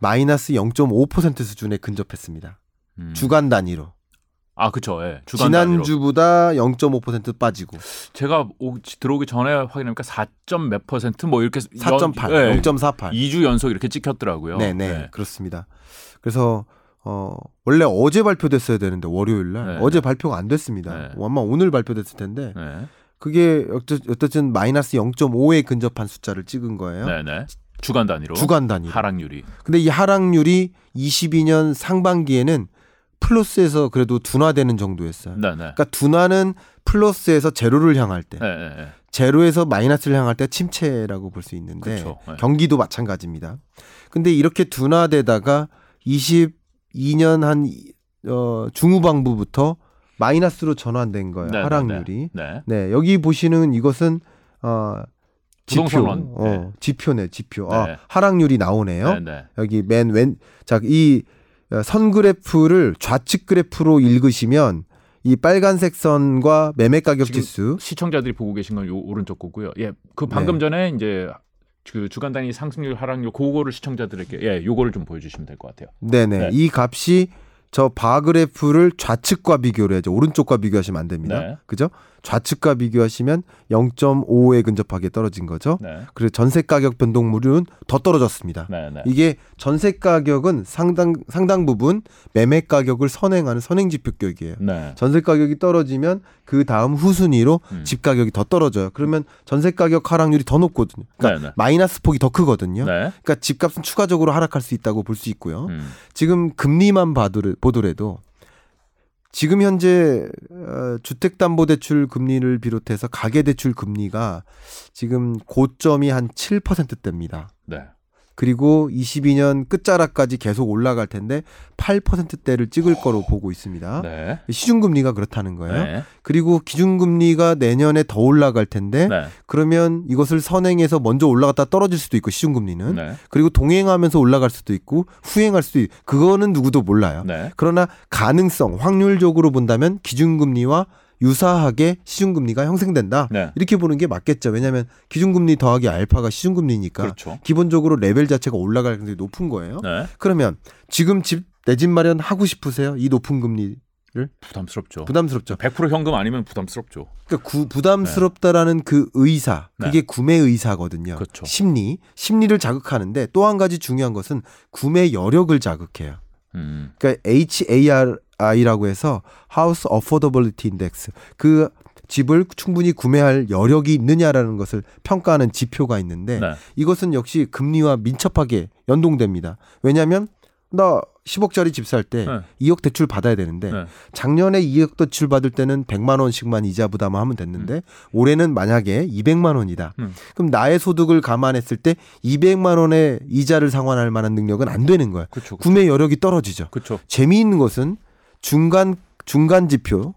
마이너스 0.5% 수준에 근접했습니다. 음. 주간 단위로. 아, 그렇죠. 예. 주간. 지난주보다 0.5% 빠지고 제가 오, 들어오기 전에 확인하니까 4점 몇 퍼센트 뭐 이렇게 4.8, 예, 0.48. 2주 연속 이렇게 찍혔더라고요. 네, 네, 그렇습니다. 그래서 어 원래 어제 발표됐어야 되는데 월요일 날 네. 어제 발표가 안 됐습니다. 네. 아마 오늘 발표됐을 텐데 네. 그게 어쨌- 어쨌든 마이너스 0.5에 근접한 숫자를 찍은 거예요. 네, 네. 주간 단위로 주간 단위. 하락률이. 근데 이 하락률이 22년 상반기에는 플러스에서 그래도 둔화되는 정도였어요. 네, 네. 그러니까 둔화는 플러스에서 제로를 향할 때, 네, 네, 네. 제로에서 마이너스를 향할 때 침체라고 볼 수 있는데 그렇죠. 네. 경기도 마찬가지입니다. 근데 이렇게 둔화되다가 22년 한 어, 중후반부부터 마이너스로 전환된 거예요. 네, 네, 하락률이. 네. 네, 여기 보시는 이것은 어 지표, 부동산원. 어, 네. 지표네, 지표. 네. 아, 하락률이 나오네요. 네, 네. 여기 맨 왼, 자, 이 어, 선 그래프를 좌측 그래프로 읽으시면 이 빨간색 선과 매매 가격 지수 시청자들이 보고 계신 건 요 오른쪽 거고요. 예. 그 방금 네. 전에 이제 그 주간 단위 상승률 하락률 그거를 시청자들에게 예, 요거를 좀 보여 주시면 될 것 같아요. 네네 네. 이 값이 저 바그래프를 좌측과 비교를 해야죠. 오른쪽과 비교하시면 안 됩니다. 네. 그죠? 좌측과 비교하시면 0.5에 근접하게 떨어진 거죠. 네. 그리고 전세 가격 변동률은 더 떨어졌습니다. 네, 네. 이게 전세 가격은 상당 상당 부분 매매 가격을 선행하는 선행 지표 격이에요. 네. 전세 가격이 떨어지면 그 다음 후순위로 음. 집 가격이 더 떨어져요. 그러면 전세 가격 하락률이 더 높거든요. 그러니까 네, 네. 마이너스 폭이 더 크거든요. 네. 그러니까 집값은 추가적으로 하락할 수 있다고 볼 수 있고요. 음. 지금 금리만 봐도 보더라도 지금 현재 어, 주택담보대출 금리를 비롯해서 가계대출 금리가 지금 고점이 한 7%대입니다. 네. 그리고 22년 끝자락까지 계속 올라갈 텐데 8%대를 찍을 거로 보고 있습니다. 네. 시중금리가 그렇다는 거예요. 네. 그리고 기준금리가 내년에 더 올라갈 텐데 네. 그러면 이것을 선행해서 먼저 올라갔다 떨어질 수도 있고 시중금리는 네. 그리고 동행하면서 올라갈 수도 있고 후행할 수도 있고 그거는 누구도 몰라요. 네. 그러나 가능성 확률적으로 본다면 기준금리와 유사하게 시중금리가 형성된다. 네. 이렇게 보는 게 맞겠죠. 왜냐하면 기준금리 더하기 알파가 시중금리니까 그렇죠. 기본적으로 레벨 자체가 올라갈 가능성이 높은 거예요. 네. 그러면 지금 집 내 집 마련 하고 싶으세요? 이 높은 금리 부담스럽죠. 부담스럽죠. 100% 현금 아니면 부담스럽죠. 그러니까 구, 부담스럽다라는 그 의사 네. 그게 구매 의사거든요. 그렇죠. 심리 심리를 자극하는데 또 한 가지 중요한 것은 구매 여력을 자극해요. 음. 그러니까 HARI라고 해서 House Affordability Index 그 집을 충분히 구매할 여력이 있느냐라는 것을 평가하는 지표가 있는데 네. 이것은 역시 금리와 민첩하게 연동됩니다. 왜냐하면 나 10억짜리 집 살때 네. 2억 대출 받아야 되는데 네. 작년에 2억 대출 받을 때는 100만 원씩만 이자 부담하면 됐는데 올해는 만약에 200만 원이다. 음. 그럼 나의 소득을 감안했을 때 200만 원의 이자를 상환할 만한 능력은 안 되는 거야. 그렇죠. 구매 여력이 떨어지죠. 그렇죠. 재미있는 것은 중간 중간 지표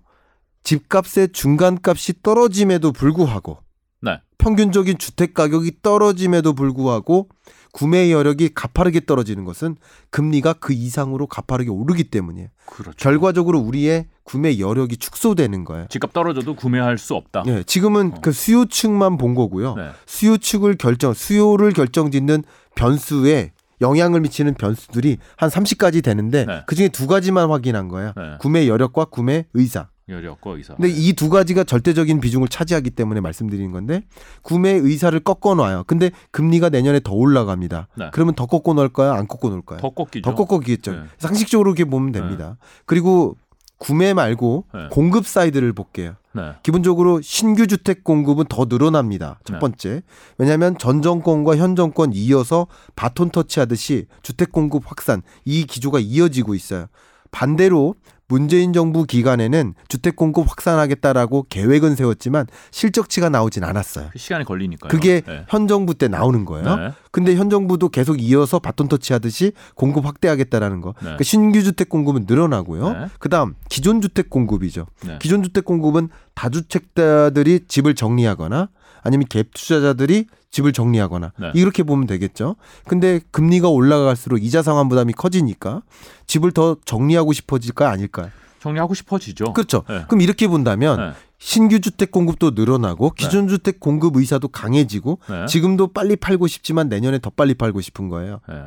집값의 중간값이 떨어짐에도 불구하고 네. 평균적인 주택 가격이 떨어짐에도 불구하고 구매 여력이 가파르게 떨어지는 것은 금리가 그 이상으로 가파르게 오르기 때문이에요. 그렇죠. 결과적으로 우리의 구매 여력이 축소되는 거예요. 집값 떨어져도 구매할 수 없다. 예, 지금은 어. 그 수요 측만 본 거고요. 네. 수요 측을 결정, 수요를 결정짓는 변수에 영향을 미치는 변수들이 한 30가지 되는데 네. 그 중에 두 가지만 확인한 거예요. 네. 구매 여력과 구매 의사. 여력과 의사. 근데 이 두 가지가 절대적인 비중을 차지하기 때문에 말씀드리는 건데 구매 의사를 꺾어 놔요. 근데 금리가 내년에 더 올라갑니다. 네. 그러면 더 꺾어 놓을까요? 안 꺾어 놓을까요? 더 꺾이죠. 더 꺾어 기겠죠. 네. 상식적으로 이렇게 보면 됩니다. 그리고 구매 말고 네. 공급 사이드를 볼게요. 네. 기본적으로 신규 주택 공급은 더 늘어납니다. 첫 네. 번째. 왜냐하면 전 정권과 현 정권 이어서 바톤 터치하듯이 주택 공급 확산 이 기조가 이어지고 있어요. 반대로 문재인 정부 기간에는 주택 공급 확산하겠다라고 계획은 세웠지만 실적치가 나오진 않았어요. 그 시간이 걸리니까요. 그게 네. 현 정부 때 나오는 거예요. 네. 근데 현 정부도 계속 이어서 바톤 터치하듯이 공급 확대하겠다라는 거. 네. 그러니까 신규 주택 공급은 늘어나고요. 네. 그다음 기존 주택 공급이죠. 네. 기존 주택 공급은 다주택자들이 집을 정리하거나 아니면 갭 투자자들이 집을 정리하거나 네. 이렇게 보면 되겠죠. 근데 금리가 올라갈수록 이자 상환 부담이 커지니까 집을 더 정리하고 싶어질까 아닐까요? 정리하고 싶어지죠. 그렇죠. 네. 그럼 이렇게 본다면 네. 신규 주택 공급도 늘어나고 기존 주택 공급 의사도 강해지고 네. 지금도 빨리 팔고 싶지만 내년에 더 빨리 팔고 싶은 거예요. 네.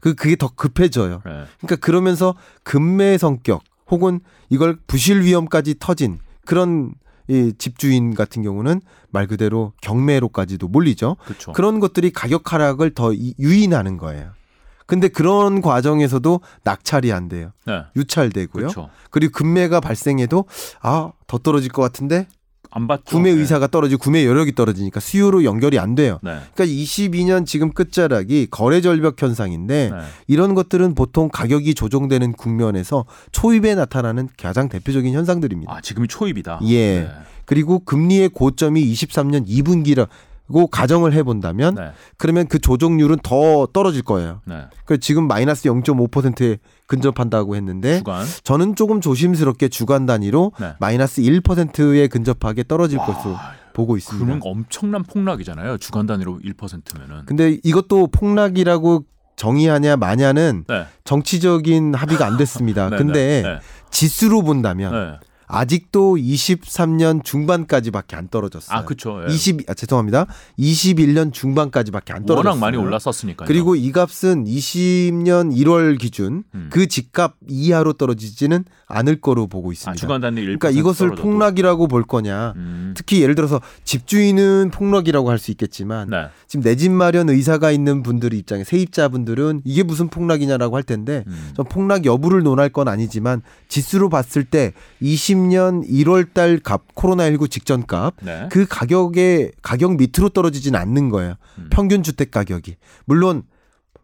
그 그게 더 급해져요. 네. 그러니까 그러면서 금매 성격 혹은 이걸 부실 위험까지 터진 그런 이 집주인 같은 경우는 말 그대로 경매로까지도 몰리죠. 그렇죠. 그런 것들이 가격 하락을 더 이- 유인하는 거예요. 근데 그런 과정에서도 낙찰이 안 돼요. 네. 유찰되고요. 그렇죠. 그리고 금매가 발생해도 아, 더 떨어질 것 같은데 안 받죠. 구매 네. 의사가 떨어지고 구매 여력이 떨어지니까 수요로 연결이 안 돼요. 네. 그러니까 22년 지금 끝자락이 거래 절벽 현상인데 네. 이런 것들은 보통 가격이 조정되는 국면에서 초입에 나타나는 가장 대표적인 현상들입니다. 아 지금이 초입이다. 예. 네. 그리고 금리의 고점이 23년 2분기라 고 가정을 해본다면 네. 그러면 그 조정률은 더 떨어질 거예요. 네. 그 지금 마이너스 0.5%에 근접한다고 했는데 주간. 저는 조금 조심스럽게 주간 단위로 네. 마이너스 1%에 근접하게 떨어질 것으로 와, 보고 있습니다. 그러면 엄청난 폭락이잖아요. 주간 단위로 1%면은. 근데 이것도 폭락이라고 정의하냐 마냐는 네. 정치적인 합의가 안 됐습니다. 네, 근데 네. 지수로 본다면 네. 아직도 23년 중반까지밖에 안 떨어졌어요. 아, 그렇죠. 예. 20 아, 죄송합니다. 21년 중반까지밖에 안 떨어졌어요. 워낙 많이 올랐었으니까요. 그리고 이 값은 20년 1월 기준 음. 그 집값 이하로 떨어지지는 않을 거로 보고 아, 있습니다. 주간 단위 1% 그러니까 이것을 떨어져도. 폭락이라고 볼 거냐? 음. 특히 예를 들어서 집주인은 폭락이라고 할 수 있겠지만 네. 지금 내 집 마련 의사가 있는 분들 입장에 세입자분들은 이게 무슨 폭락이냐라고 할 텐데 음. 전 폭락 여부를 논할 건 아니지만 지수로 봤을 때 20년 1월 달값 코로나19 직전 값 네. 그 가격의 가격 밑으로 떨어지진 않는 거예요. 음. 평균 주택 가격이. 물론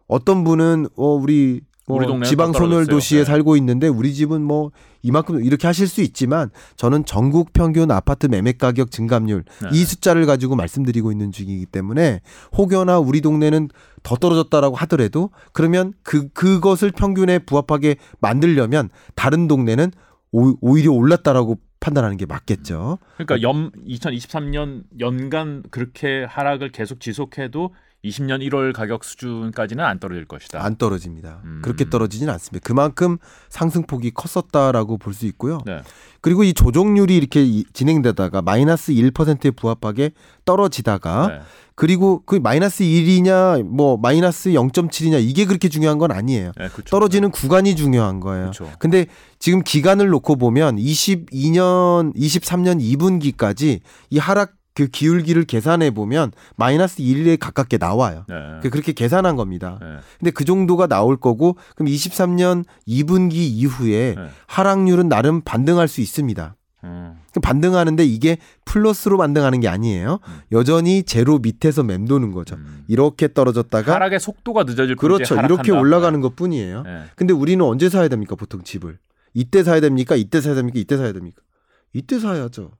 어떤 분은 어 우리 뭐 우리 지방 더 소멸. 도시에 네. 살고 있는데 우리 집은 뭐 이만큼 이렇게 하실 수 있지만 저는 전국 평균 아파트 매매 가격 증감률 네. 이 숫자를 가지고 말씀드리고 있는 중이기 때문에 혹여나 우리 동네는 더 떨어졌다라고 하더라도 그러면 그 그것을 평균에 부합하게 만들려면 다른 동네는 오, 오히려 올랐다라고 판단하는 게 맞겠죠. 그러니까 연 2023년 연간 그렇게 하락을 계속 지속해도 20년 1월 가격 수준까지는 안 떨어질 것이다. 안 떨어집니다. 음. 그렇게 떨어지진 않습니다. 그만큼 상승폭이 컸었다라고 볼 수 있고요. 네. 그리고 이 조정률이 이렇게 이- 진행되다가 마이너스 1%에 부합하게 떨어지다가 네. 그리고 그 마이너스 1이냐 뭐 마이너스 0.7이냐 이게 그렇게 중요한 건 아니에요. 네, 그렇죠. 떨어지는 구간이 중요한 거예요. 그렇죠. 근데 지금 기간을 놓고 보면 22년, 23년 2분기까지 이 하락 그 기울기를 계산해 보면 마이너스 1에 가깝게 나와요. 네. 그- 그렇게 계산한 겁니다. 네. 근데 그 정도가 나올 거고 그럼 23년 2분기 이후에 네. 하락률은 나름 반등할 수 있습니다. 음. 반등하는데 이게 플러스로 반등하는 게 아니에요. 음. 여전히 제로 밑에서 맴도는 거죠. 음. 이렇게 떨어졌다가 하락의 속도가 늦어질 그렇죠. 이렇게. 올라가는 것 뿐이에요. 네. 근데 우리는 언제 사야 됩니까? 보통 집을. 이때 사야 됩니까? 이때 사야 됩니까? 이때 사야 됩니까? 이때 사야죠.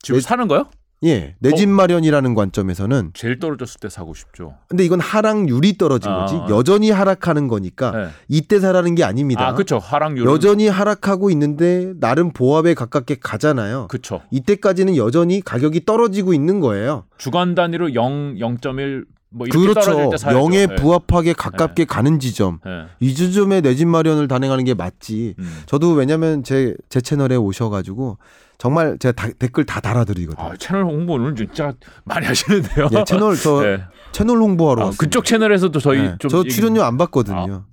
지금 내- 사는 거요? 예. 내집 어. 마련이라는 관점에서는 제일 떨어졌을 때 사고 싶죠. 근데 이건 하락률이 떨어진 아, 거지. 아. 여전히 하락하는 거니까 네. 이때 사라는 게 아닙니다. 아, 그렇죠. 하락률. 여전히 하락하고 있는데 나름 보합에 가깝게 가잖아요. 그렇죠. 이때까지는 여전히 가격이 떨어지고 있는 거예요. 주간 단위로 0, 0.1 뭐 그렇죠. 0에 네. 부합하게 가깝게 가는 지점. 네. 이 지점에 내 집 마련을 단행하는 게 맞지. 음. 저도 왜냐면 제, 제 채널에 오셔가지고 정말 제가 다- 댓글 다 달아드리거든요. 아, 채널 홍보는 진짜 많이 하시는데요. 예, 채널 저 네. 채널 홍보하러 아, 왔어요. 그쪽 채널에서도 저희 네, 좀저 출연료 안 받거든요.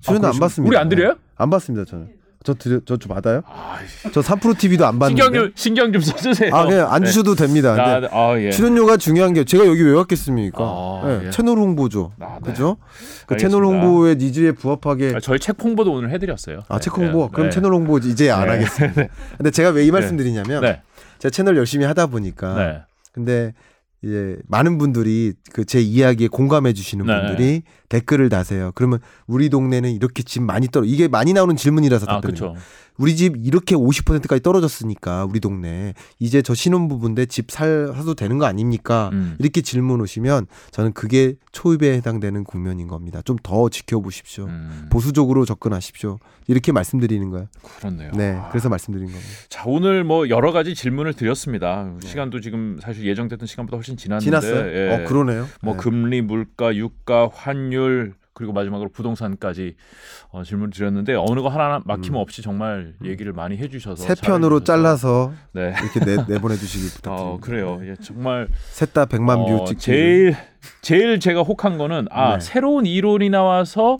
출연료 아, 안 그러시구나. 받습니다. 우리 안 드려요? 안 받습니다 저는. 저 드려 저좀 받아요? 아, 저 3프로 TV도 안 받는데. 신경 좀 신경 좀 써주세요. 아 그냥 안 네. 주셔도 됩니다. 근데 아, 아, 예. 출연료가 중요한 게 제가 여기 왜 왔겠습니까? 아, 네, 예. 채널 홍보죠. 아, 네. 그죠? 그 알겠습니다. 채널 홍보의 니즈에 부합하게 아, 저희 책 홍보도 오늘 해드렸어요. 아, 네, 책 홍보. 네. 그럼 네. 채널 홍보 이제 안 네. 하겠습니다. 근데 제가 왜 이 말씀드리냐면 네. 제가 채널 열심히 하다 보니까 네. 근데 이제 많은 분들이 그 제 이야기에 공감해 주시는 네. 분들이 댓글을 다세요. 그러면 우리 동네는 이렇게 집 많이 떨어 이게 많이 나오는 질문이라서 아, 답변을 그렇죠. 우리 집 이렇게 50%까지 떨어졌으니까 우리 동네 이제 저 신혼부부인데 집 살 사도 되는 거 아닙니까? 음. 이렇게 질문 오시면 저는 그게 초입에 해당되는 국면인 겁니다. 좀 더 지켜보십시오. 음, 보수적으로 접근하십시오. 이렇게 말씀드리는 거예요. 그렇네요. 네, 아. 그래서 말씀드린 겁니다. 자 오늘 뭐 여러 가지 질문을 드렸습니다. 시간도 지금 사실 예정됐던 시간보다 훨씬 지났는데, 네. 지났어요? 예. 어, 그러네요. 뭐 네. 금리, 물가, 유가, 환율 그리고 마지막으로 부동산까지 어, 질문 드렸는데 어느 거 하나 막힘없이 정말 얘기를 많이 해주셔서 음. 세 편으로. 잘라서 네. 이렇게 내, 내보내 주시길 부탁드립니다. 어 그래요. 예, 정말 셋다 100만 view 어, 찍기. 제일 제일 제가 혹한 거는 아 네. 새로운 이론이 나와서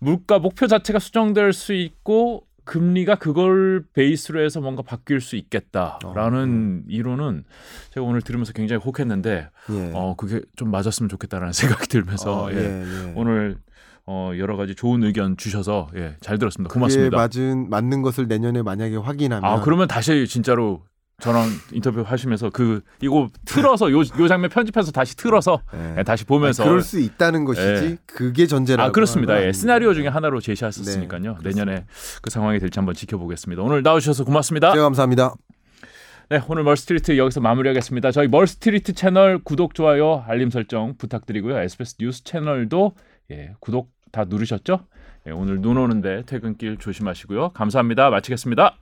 물가 목표 자체가 수정될 수 있고 금리가 그걸 베이스로 해서 뭔가 바뀔 수 있겠다라는 이론은 제가 오늘 들으면서 굉장히 혹했는데 예. 어 그게 좀 맞았으면 좋겠다라는 생각이 들면서 어, 예. 예, 예. 오늘 어 여러 가지 좋은 의견 주셔서 예, 잘 들었습니다. 고맙습니다. 맞은 맞는 것을 내년에 만약에 확인하면 아 그러면 다시 진짜로 저랑 인터뷰 하시면서 그 이거 틀어서 요, 요 장면 편집해서 다시 틀어서 예. 예, 다시 보면서 그럴 수 있다는 것이지 예. 그게 전제라고 아 그렇습니다. 예, 건 시나리오 중에. 하나로 제시하셨으니까요. 네, 내년에 그 상황이 될지 한번 지켜보겠습니다. 오늘 나오셔서 고맙습니다. 네, 감사합니다. 네, 오늘 멀스트리트 여기서 마무리하겠습니다. 저희 멀스트리트 채널 구독, 좋아요, 알림 설정 부탁드리고요. SBS 뉴스 채널도 예, 구독 다 누르셨죠? 예, 오늘 눈 오는데 퇴근길 조심하시고요. 감사합니다. 마치겠습니다.